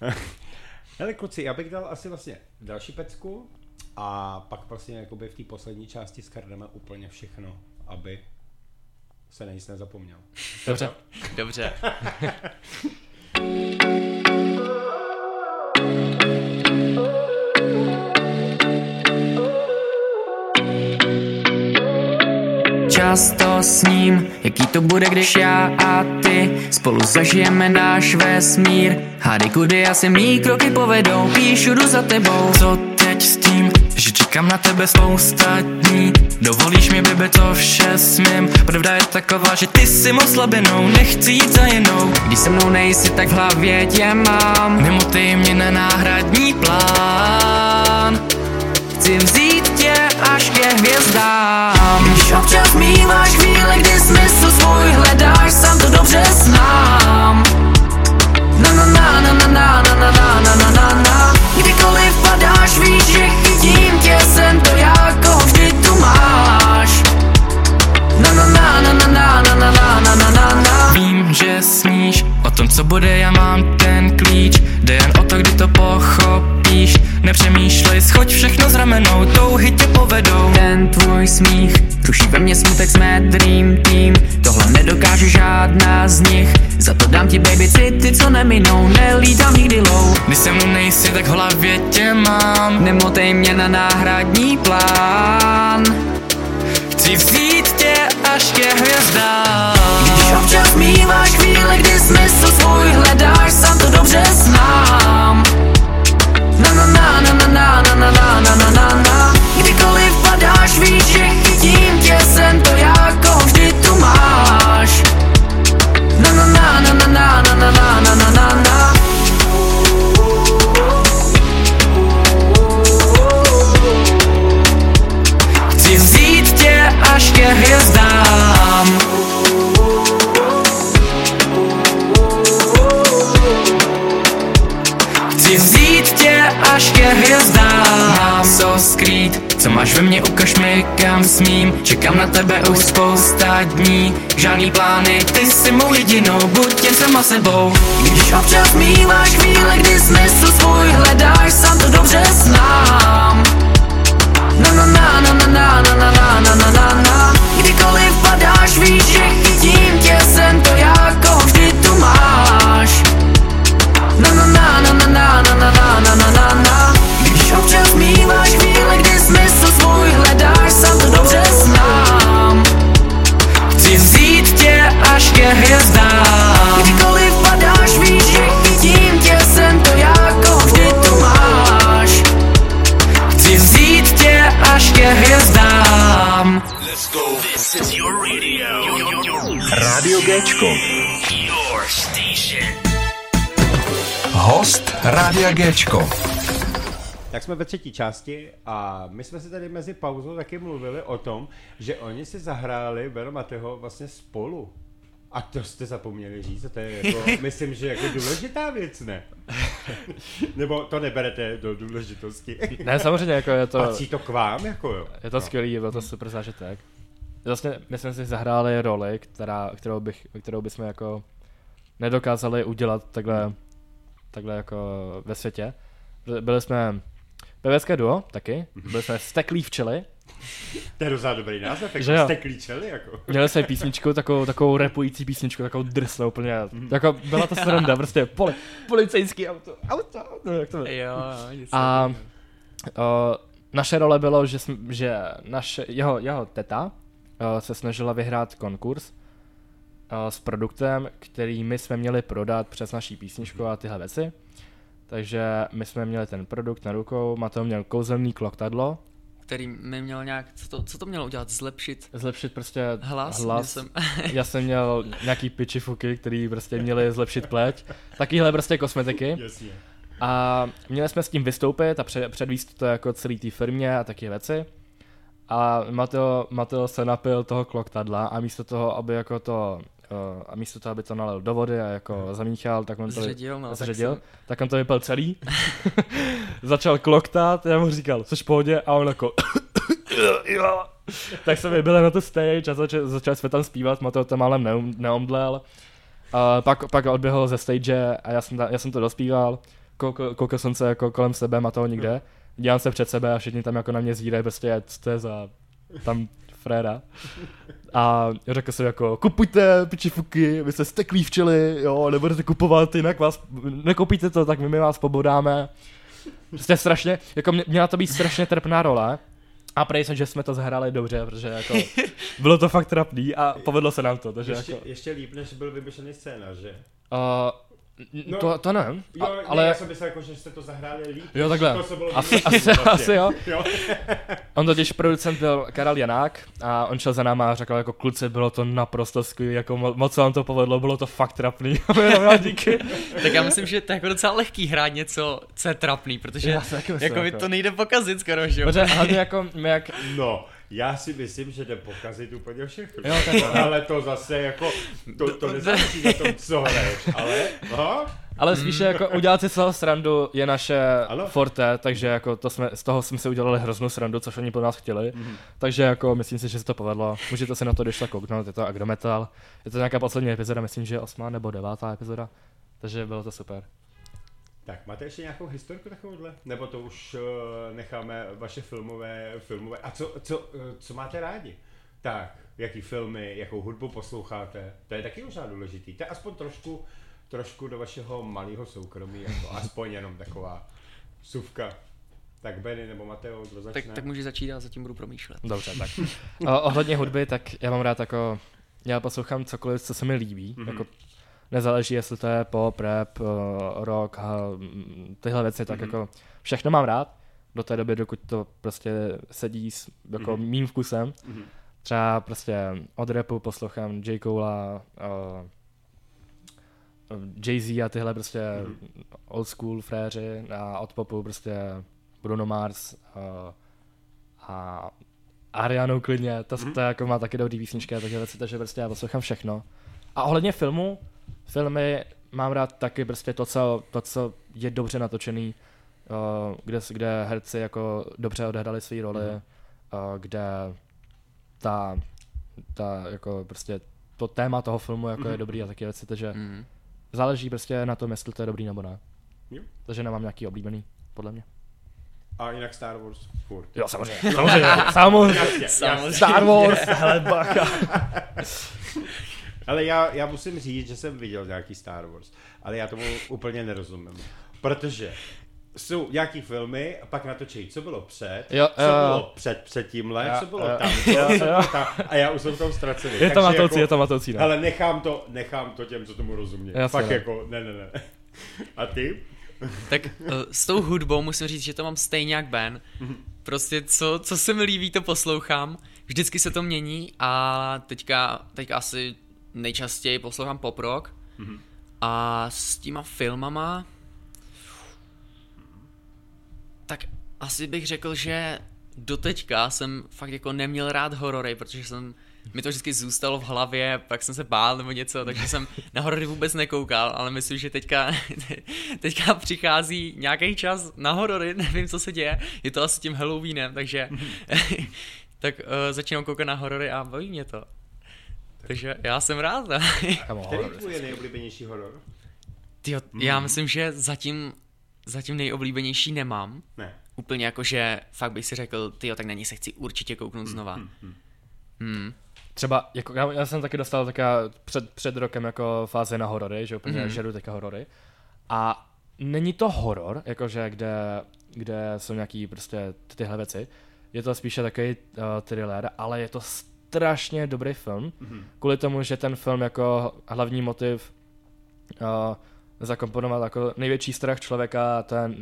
Hele kluci, já bych dal asi vlastně další pecku a pak vlastně jakoby v té poslední části skrneme úplně všechno, aby se na nic nezapomněl. Dobře. Dobře. Často s ním, jaký to bude, když já a ty Spolu zažijeme náš vesmír? Hady kudy asi mý kroky povedou? Píšu jdu za tebou. Co teď s tím, že čekám na tebe spousta dní? Dovolíš mi, bebe, to vše smím. Pravda je taková, že ty jsi moc slabinou Nechci jít za jinou. Když se mnou nejsi, tak v hlavě tě mám. Nemotej mě na náhradní plán Chci vzít tě až ke hvězdám Když občas míváš chvíle, kdy smysl svůj hledáš Sám to dobře znám Na na na na na na na na na na na na na Kdykoliv padáš, víš, že chytím tě Jsem to já, koho vždy tu máš Na na na na na na na na na na na na na Vím, že sníš o tom, co bude, já mám ten klíč Jde jen o to, kdy to pochopíš Nepřemýšlej, schoď všechno z ramenou Touhy tě povedou. Ten tvůj smích Ruší ve mně smutek jsme dream team. Tohle nedokáže žádná z nich. Za to dám ti baby city, co neminou Nelítám nikdy low Když se mnou nejsi, tak v hlavě tě mám. Nemotej mě na náhradní plán. Chci vzít tě až ke hvězdám. Když občas míváš chvíle, kdy smysl svůj hledáš Sám to dobře znám Na na na na na na na na na na na na na Čekám na tebe už spousta dní Žádný plány, ty jsi mou jedinou Buď jen sama sebou Když občas míváš chvíle, kdy smysl svůj hledáš Sám to dobře znám Na na na na na na na na na na na na na Kdykoliv padáš, víš, že chytím tě Jsem to já, koho vždy tu máš Na na na na na na na na na na na na Když občas míváš chvíle, až ke hvězdám Kdykoliv padáš, víš, že chytím tě Jsem to já, koho vždy tu máš. Chci vzít tě až ke hvězdám. Rádio Géčko. Host Rádia Géčko. Tak jsme ve třetí části a my jsme si tady mezi pauzou taky mluvili o tom, že oni si zahráli Beno Mateho vlastně spolu. A to jste zapomněli říct, a to je jako, myslím, že jako důležitá věc, ne? Nebo to neberete do důležitosti. Ne, samozřejmě, jako je to, Patří to k vám, jako jo? je to skvělý, byl to super zážitek. Vlastně my jsme si zahráli roli, která, kterou, bych, kterou bychom jako nedokázali udělat takhle, takhle jako ve světě. Byli jsme pevecké duo taky, byli jsme steklí včely, To je docela dobrý název, Že jako jo. jste klíčeli, jako. Měli jsme písničku, takovou, takovou repující písničku, takovou drsnou úplně. Jako byla to sranda, prostě poli, policejský auto, auto, no, jak to Jo, jo, A o, naše role bylo, že, jsme, že naše, jeho, jeho teta o, se snažila vyhrát konkurs o, s produktem, který my jsme měli prodat přes naší písničku a tyhle věci. Takže my jsme měli ten produkt na rukou, Mateo měl kouzelný kloktadlo, který mi měl nějak, co to, co to mělo udělat, zlepšit zlepšit prostě hlas? hlas. Jsem, Já jsem měl nějaký pičifuky, který prostě měli zlepšit pleť. Takovýhle prostě kosmetiky. Jasně. A měli jsme s tím vystoupit a před, předvíst to jako celý té firmě a taky věci. A Mateo, Mateo se napil toho kloktadla a místo toho, aby jako to a místo toho, aby to nalil do vody a jako zamíchal, tak on to Zředil, no, tak zředil, jsem- tak on to vypil celý. Začal kloktat, já mu říkal, což v pohodě, a on jako jo. Tak jsme vybili na tu stage a začali, začali jsme tam zpívat, Mateo to málem neum, neomdlel. A pak, pak odběhl ze stage a já jsem, ta, já jsem to dospíval. Koukal, koukal jsem se jako kolem sebe, Mateo nikde. Dívám se před sebe a všichni tam jako na mě zírají, prostě co to je za tam Freda. A řekl jsem jako, kupujte pičifuky, vy jste steklí včely, jo, nebudete kupovat, jinak vás, nekoupíte to, tak my, my vás pobodáme. Prostě strašně, jako mě, měla to být strašně trpná role. A prej jsem, že jsme to zahráli dobře, protože jako bylo to fakt trapný a povedlo se nám to, takže Ještě, jako... ještě líp, než byl vymyšlený scénář, že? Uh, No, to, to ne, Jo, a, ale... Ne, já jsem myslel, jako, že jste to zahráli líp. Jo, takhle. To, co bylo Asi- asi- vlastně. asi jo. jo. On totiž producent byl Karel Janák a on šel za náma a řekl jako kluci, bylo to naprosto skvělé, jako mo- moc se vám to povedlo, bylo to fakt trapný. A my jenom, "Jo, díky. Tak já myslím, že to je jako docela lehký hrát něco, co je trapný, protože Já taky myslím, jako, jako. to nejde pokazit skoro, že jo? Protože hlavně jako my jak, No, já si myslím, že jde pokazit úplně všechno. Jo, tak- ale to zase jako, to, to nezáleží na tom, co hraješ, ale, no, ale spíše jako udělat si toho srandu je naše Ano. forte, takže jako to jsme, z toho jsme si udělali hroznou srandu, což oni po nás chtěli. Takže jako myslím si, že se to povedlo. Můžete se na to když tak kouknout, je to Agrometal. Je to nějaká poslední epizoda, myslím, že osmá nebo devátá epizoda. Takže bylo to super. Tak máte ještě nějakou historku takovouhle? Nebo to už uh, necháme vaše filmové, filmové. A co, co, uh, co máte rádi? Tak, jaký filmy, jakou hudbu posloucháte? To je taky možná důležitý. To je aspoň trošku, trošku do vašeho malého soukromí, jako aspoň jenom taková suvka. Tak Benny nebo Mateo, kdo začne? Tak, tak můžeš začít a zatím budu promýšlet. Dobře, tak. O, ohledně hudby, tak já mám rád jako, já poslouchám cokoliv, co se mi líbí, Mhm. mm-hmm. jako nezáleží, jestli to je pop, rap, uh, rock, mm, tyhle věci, tak Mhm. mm-hmm. jako všechno mám rád, do té doby, dokud to prostě sedí s jako Mhm. mm-hmm. mým vkusem. Mhm. Třeba prostě od rapu poslouchám J. Cole'a, uh, Jay-Z a tyhle prostě Mhm. mm-hmm. old school fréři a od popu prostě Bruno Mars uh, a Arianu klidně, to, Mhm. mm-hmm. to jako má taky dobrý písničky a takže věci, takže prostě já poslouchám všechno. A ohledně filmu, filmy mám rád taky prostě to, co, to, co je dobře natočený, uh, kde, kde herci jako dobře odhadali své roli, Mhm. mm-hmm. uh, kde ta, ta jako prostě to téma toho filmu jako mm-hmm. je dobrý a taky věci, takže Mm. záleží prostě na tom, jestli to je dobrý nebo ne. Jo. Takže nemám nějaký oblíbený, podle mě. A jinak Star Wars furt. Jo, samozřejmě. samozřejmě. Samozřejmě. Star Wars, hele bacha. Ale já, já musím říct, že jsem viděl nějaký Star Wars, ale já tomu úplně nerozumím. Protože jsou nějaký filmy a pak natočí, co bylo před, Jo, co jo. bylo před, před tímhle, Jo, co bylo jo. tam, co jo. bylo tam a já už jsem v tom ztracený. Je to matoucí, jako, je to matoucí, ne? Ale nechám to, nechám to těm, co tomu rozumí. Jasně, Fakt no. jako, ne, ne, ne. A ty? Tak uh, s tou hudbou musím říct, že to mám stejně jak Ben. Prostě co, co se mi líbí, to poslouchám. Vždycky se to mění a teďka, teďka asi nejčastěji poslouchám pop rock. A s těma filmama tak asi bych řekl, že doteďka jsem fakt jako neměl rád horory, protože jsem mi to vždycky zůstalo v hlavě, pak jsem se bál nebo něco, takže jsem na horory vůbec nekoukal, ale myslím, že teďka, teďka přichází nějaký čas na horory, nevím, co se děje, je to asi tím Halloweenem, takže tak uh, začínám koukat na horory a baví mě to. Takže já jsem rád. Který horor. tvůj je nejoblíbenější horor? Tyjo, já myslím, že zatím, zatím nejoblíbenější nemám. Ne. Úplně jako, že fakt bych si řekl, tyjo, tak na ní se chci určitě kouknout znova. Hmm. Třeba, jako, já, já jsem taky dostal taká před, před rokem jako fáze na horory, že úplně mm. žeru teďka horory. A není to horor, jakože kde, kde jsou nějaký prostě tyhle věci. Je to spíše takový uh, thriller, ale je to strašně dobrý film. Mm. Kvůli tomu, že ten film jako hlavní motiv uh, zakomponoval jako největší strach člověka, ten,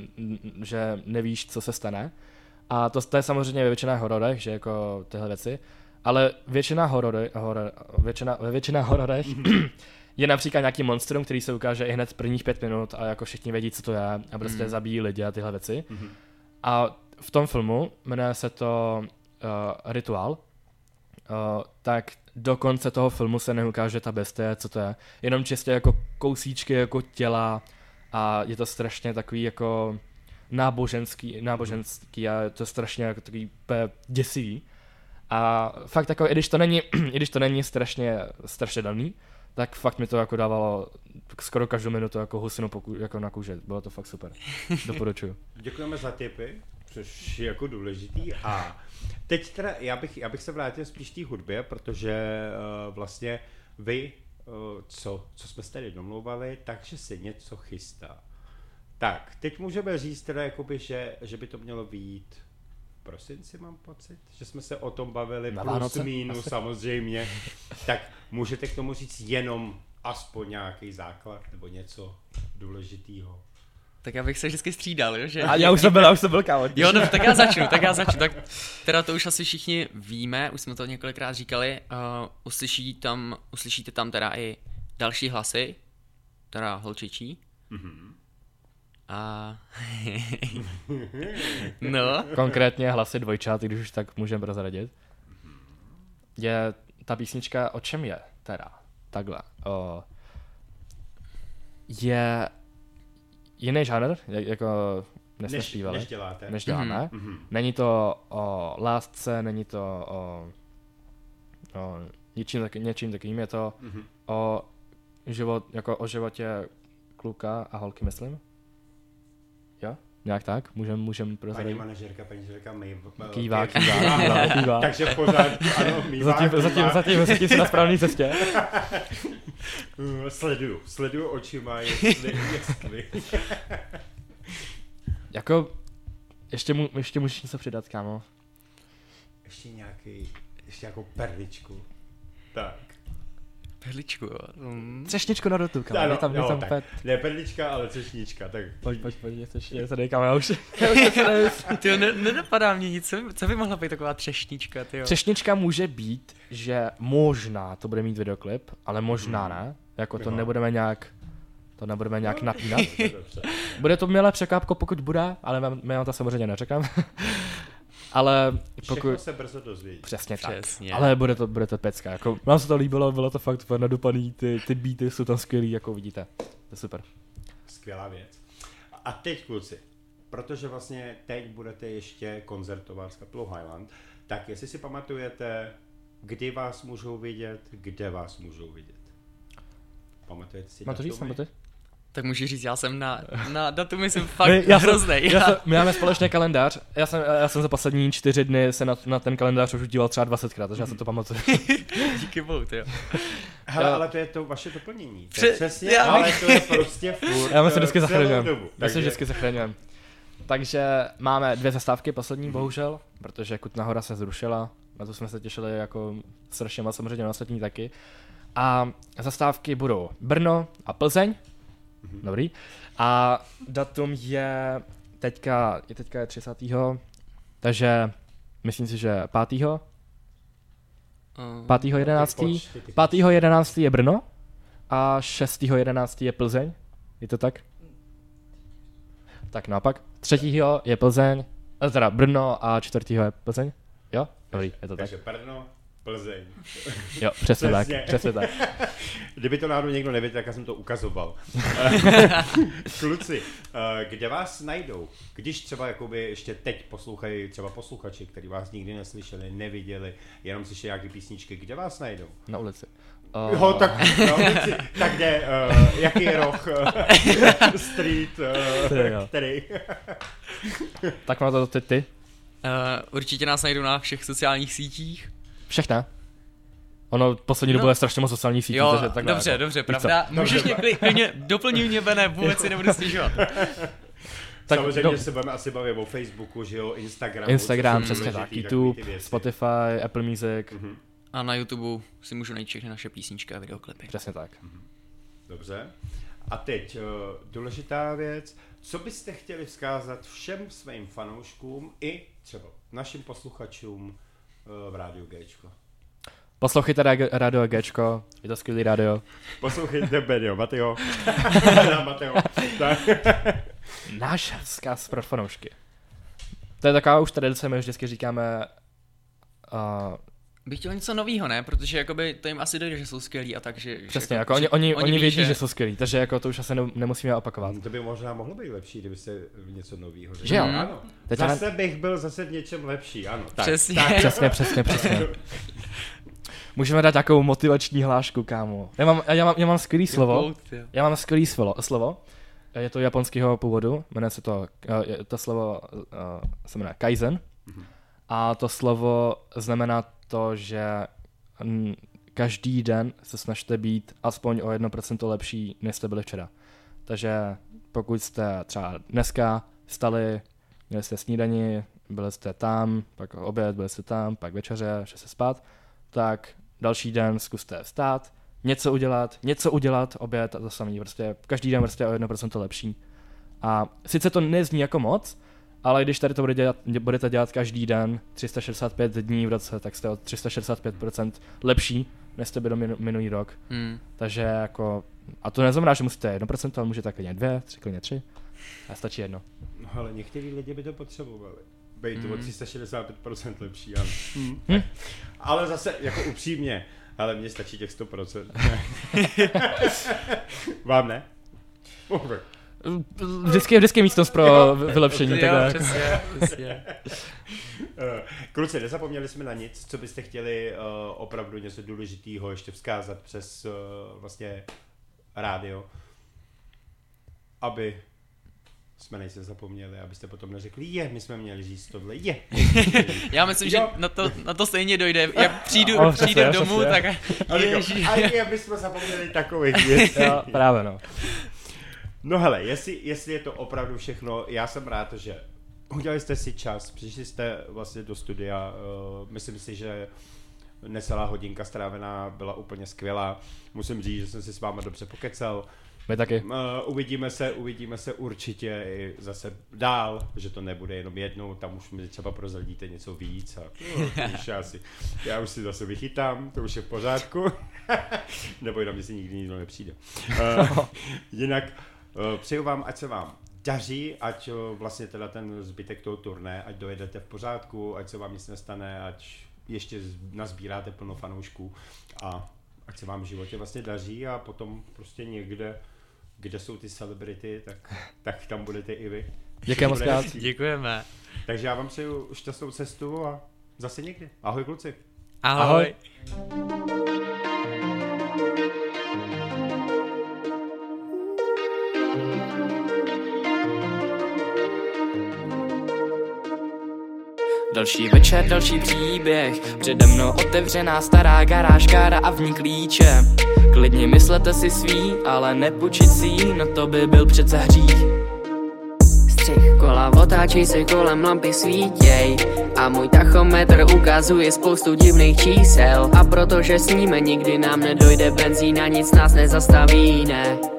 že nevíš, co se stane. A to, to je samozřejmě ve většině hororech, že jako tyhle věci. Ale většina horory, horor, většina, ve většina hororech je například nějaký monstrum, který se ukáže i hned v prvních pět minut a jako všichni vědí, co to je a prostě Mhm. zabíjí lidi a tyhle věci. A v tom filmu, jmenuje se to uh, Rituál, uh, tak do konce toho filmu se neukáže ta bestie, co to je. Jenom čistě jako kousíčky jako těla a je to strašně takový jako náboženský, náboženský a je to strašně jako takový děsivý. A fakt jako, i když to není, i když to není strašně strašidelný, tak fakt mi to jako dávalo skoro každou minutu jako husinu poku, jako na kůži. Bylo to fakt super. Doporučuju. Děkujeme za tipy, což je jako důležitý. A teď teda, já bych, já bych se vrátil spíš té hudbě, protože uh, vlastně vy, uh, co, co jsme se tady domlouvali, takže se něco chystá. Tak, teď můžeme říct teda, jakoby, že, že by to mělo být prosinci, mám pocit, že jsme se o tom bavili, Na plus Vánoce? minus Asi. samozřejmě. tak můžete k tomu říct jenom aspoň nějaký základ nebo něco důležitého. Tak já bych se vždycky střídal, jo, že? A já už jsem byl, já už jsem byl kámo. Jo, no, tak já začnu, tak já začnu. Tak teda to už asi všichni víme, už jsme to několikrát říkali. Uh, uslyší tam, uslyšíte tam teda i další hlasy, teda holčičí. A... no, Konkrétně hlasy dvojčáty, když už tak můžeme prozradit. Je ta písnička o čem je teda? Takhle. O, je jiný žánr, jak- jako než jsme Než, zpívali, než děláte. než děláme. Mhm. Není to o lásce, není to o, o něčím, tak, něčím takovým, je to Mhm. o, život, jako o životě kluka a holky, myslím. Nějak tak? Můžem, můžem Paní prozradit? manažerka, paní manažerka mý... Kývá, pět- kývá, kývá, kývá. Takže v pořádku, ano, mývá, Zatím, kývá. zatím, zatím, zatím jsi na správné cestě. Sleduju, sleduju očima, jestli, jestli. Jako, ještě, mu, ještě můžeš něco přidat, kámo. Ještě nějaký, ještě nějakou perličku. Tak. Perličku, jo. Mm. Třešničku na dotu, kámo. Ano, je tam, jo, tam tak. pet. Ne perlička, ale třešnička, tak. Pojď, pojď, pojď, ještě něco dej, kámo, já už, já už se. Ty ne, nenapadá mě nic, co, co by mohla být taková třešnička, ty Třešnička může být, že možná to bude mít videoklip, ale možná ne. Jako to Jo. nebudeme nějak, to nebudeme nějak napínat. Dobře. Bude to milé překvápko, pokud bude, ale vám to samozřejmě neřekám. Ale Všechno pokud... se brzo dozvědí. Přesně tak. Přesně. Ale bude to, bude to pecka. Jako, nám se to líbilo, bylo to fakt nadupaný, ty, ty beaty jsou tam skvělý, jako vidíte. To je super. Skvělá věc. A teď kluci, protože vlastně teď budete ještě koncertovat s kapelou Highland, Tak jestli si pamatujete, kdy vás můžou vidět, kde vás můžou vidět. Pamatujete si Mám to říct, Tak můžu říct, já jsem na, na datumy jsem fakt My- já jsem- hroznej. Já jsem, my máme společný kalendář. Já jsem, já jsem za poslední čtyři dny se na, na ten kalendář už díval třeba 20krát, takže já se to pamatuju. Díky bohu, ty jo. Hele, Já- ale to je to vaše doplnění. To Pře- je přesně, já ale to je prostě furt Já se eh, vždycky zachraňujeme. My se Takže- vždycky zachraňujeme. Takže máme dvě zastávky poslední, bohužel, protože Kutná hora se zrušila. Na to jsme se těšili jako strašně moc, samozřejmě na ostatní taky. A zastávky budou Brno a Plzeň. Dobrý. A datum je teďka, je teďka je 30. Takže myslím si, že 5. Uh, 5. 11. počty, ty 5. 11. je Brno a 6. 11. je Plzeň. Je to tak? Tak naopak. 3. je Plzeň, eh, teda Brno a 4. je Plzeň. Jo? Dobrý, je to tak. Takže Brno, Plzeň. Jo, přesně tak, Přesně. tak. Kdyby to náhodou někdo nevěděl, tak já jsem to ukazoval. Kluci, eh, kde vás najdou? Když třeba jakoby ještě teď poslouchají třeba posluchači, kteří vás nikdy neslyšeli, neviděli, jenom slyšeli nějaké písničky, kde vás najdou? Na ulici. Jo, tak, no, ulici, tak kde, uh, jaký roh, uh, street, uh, který? Tak má to ty, ty. uh, určitě nás najdou na všech sociálních sítích. Všechna. Ono poslední No. dobou je strašně moc sociálních sítí, Jo, takže takhle dobře, jako, dobře, víš co? pravda. Můžeš mě klidně, doplňuj mě, Bene, vůbec si nebudu stěžovat. Tak Samozřejmě do- se budeme asi bavit o Facebooku, že jo, Instagramu. Instagram, přesně tak, YouTube. Spotify, Apple Music, Mhm. A na YouTube si můžu najít všechny naše písničky a videoklipy. přesně tak. Dobře. A teď uh, důležitá věc. Co byste chtěli vzkázat všem svým fanouškům i třeba našim posluchačům v Rádiu Gčko? Poslouchejte Radio, radio Gčko, je to skvělý radio. Poslouchejte Benio, Mateo. Mateo. Náš vzkaz pro fanoušky. To je taková už tradice, my vždycky říkáme, uh, Bych chtěl něco nového, ne? Protože jakoby to jim asi dojde, že jsou skvělí a tak, že... přesně, že, jako oni, že oni, oni ví, vědí, že... jsou skvělí, takže jako to už asi ne, nemusíme opakovat. To by možná mohlo být lepší, kdyby se něco nového Že jo? Ano. Teď Zase bych byl zase v něčem lepší, ano. Tak, Přesně. Tak, Přesně, přesně, přesně. Můžeme dát takovou motivační hlášku, kámo. Já mám, já mám, já mám skvělý slovo. Já mám skvělý slovo. slovo. Je to japonského původu, jmenuje se to, eh, to slovo uh, se jmenuje kaizen. A to slovo znamená to, že mm, každý den se snažte být aspoň o 1% lepší, než jste byli včera. Takže pokud jste třeba dneska stali, měli jste snídani, byli jste tam, pak oběd, byli jste tam, pak večeře, šli se spát, tak další den zkuste vstát, něco udělat, něco udělat, oběd a to samý, prostě každý den prostě o 1% lepší. A sice to nezní jako moc, ale když tady to bude dělat, budete dělat každý den, 365 dní v roce, tak jste o 365% lepší, než jste byli minu, minulý rok. Hmm. Takže jako, a to neznamená, že musíte 1%, ale můžete klidně 2, 3, klidně 3. A stačí jedno. No ale některý lidi by to potřebovali. Být to o Mm. 365% lepší, ano. Hm. Ale zase, jako upřímně, ale mně stačí těch 100%. Vám ne? Over. Vždycky je vždycky místnost pro vy- vylepšení. Jo, takhle jako. přesně, přesně. Eh, Kluci, nezapomněli jsme na nic, co byste chtěli uh, opravdu něco důležitého ještě vzkázat přes uh, vlastně rádio, aby jsme nejse zapomněli, abyste potom neřekli, je, my jsme měli říct tohle, je. Já myslím, že Jo. na to, na to stejně dojde. Jak přijdu, Ale přijdu přesně, domů, přesně. tak A říkám, ježiš. A je, aby jsme zapomněli takových věcí. Jo, právě no. No hele, jestli, jestli je to opravdu všechno, já jsem rád, že udělali jste si čas, přišli jste vlastně do studia, uh, myslím si, že necelá hodinka strávená byla úplně skvělá. Musím říct, že jsem si s váma dobře pokecal. My taky. Uh, uvidíme se, uvidíme se určitě i zase dál, že to nebude jenom jednou, tam už mi třeba prozradíte něco víc a no, už já, si, já už si zase vychytám, to už je v pořádku. Nebo jenom, jestli nikdy nikdo nepřijde. Uh, jinak přeju vám, ať se vám daří, ať uh, vlastně teda ten zbytek toho turné, ať dojedete v pořádku, ať se vám nic nestane, ať ještě nazbíráte plno fanoušků a ať se vám v životě vlastně daří a potom prostě někde, kde jsou ty celebrity, tak, tak tam budete i vy. Děkujeme moc krát. Děkujeme. Takže já vám přeju šťastnou cestu a Zase někdy. Ahoj kluci. Ahoj. Ahoj. Další večer, další příběh. Přede mnou otevřená stará garáž, kára a v ní klíče Klidně myslete si svý, ale nepůjčit si no to by byl přece hřích. Střih kola otáčí se kolem lampy svítěj. A můj tachometr ukazuje spoustu divných čísel. A protože sníme nikdy nám nedojde benzín a nic nás nezastaví, ne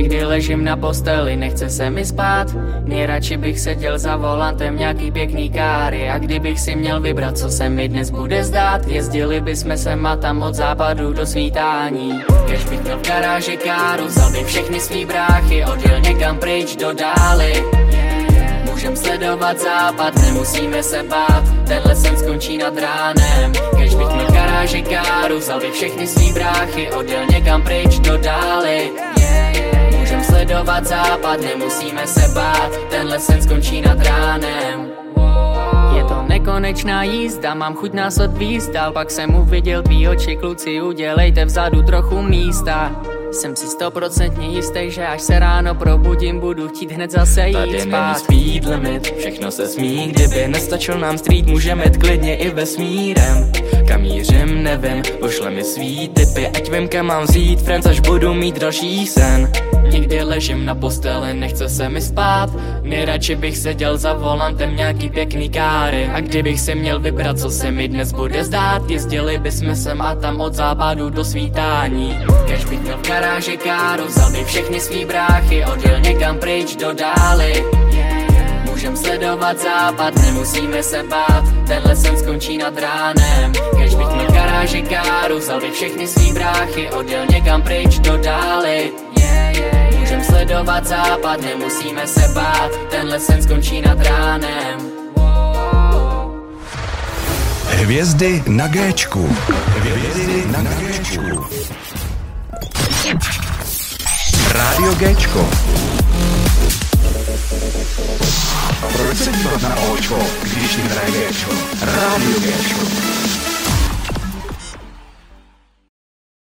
Někdy ležím na posteli, nechce se mi spát. Nejradši bych seděl za volantem nějaký pěkný káry A kdybych si měl vybrat, co se mi dnes bude zdát Jezdili bychom se a tam od západu do svítání. Kež bych měl v garáži káru, vzal bych všechny svý bráchy Odjel někam pryč do dály. Můžem sledovat západ, nemusíme se bát Tenhle sen skončí nad ránem. Kež bych měl v garáži káru, vzal bych všechny svý bráchy Odjel někam pryč do dály Můžem sledovat západ, nemusíme se bát. Tenhle sen skončí nad ránem. Je to nekonečná jízda, mám chuť nás odvízt dál Pak jsem uviděl tvý oči, kluci, udělejte vzadu trochu místa. Jsem si stoprocentně jistý, že až se ráno probudím, budu chtít hned zase jít Tady spát. není speed limit, všechno se smí. Kdyby nestačil nám street, můžeme jet klidně i vesmírem Kam mířím, nevím, pošle mi svý typy Ať vím, kam mám vzít, friends, až budu mít další sen. Někdy ležím na posteli, nechce se mi spát. Nejradši bych seděl za volantem nějaký pěkný káry. A kdybych si měl vybrat, co se mi dnes bude zdát Jezdili bychom sem a tam od západu do svítání. Kež bych měl v garáži káru, vzal bych všechny svý bráchy Odjel někam pryč do dály Můžem sledovat západ, nemusíme se bát Tenhle sen skončí nad ránem Kež bych měl garáži káru, vzal bych všechny svý bráchy Odjel někam pryč do dály Můžem sledovat západ, nemusíme se bát Tenhle sen skončí nad ránem Hvězdy na Géčku. Hvězdy na Géčku. Rádio Géčko. Proč se dívat na Očko, když hraje Géčko? Rádio.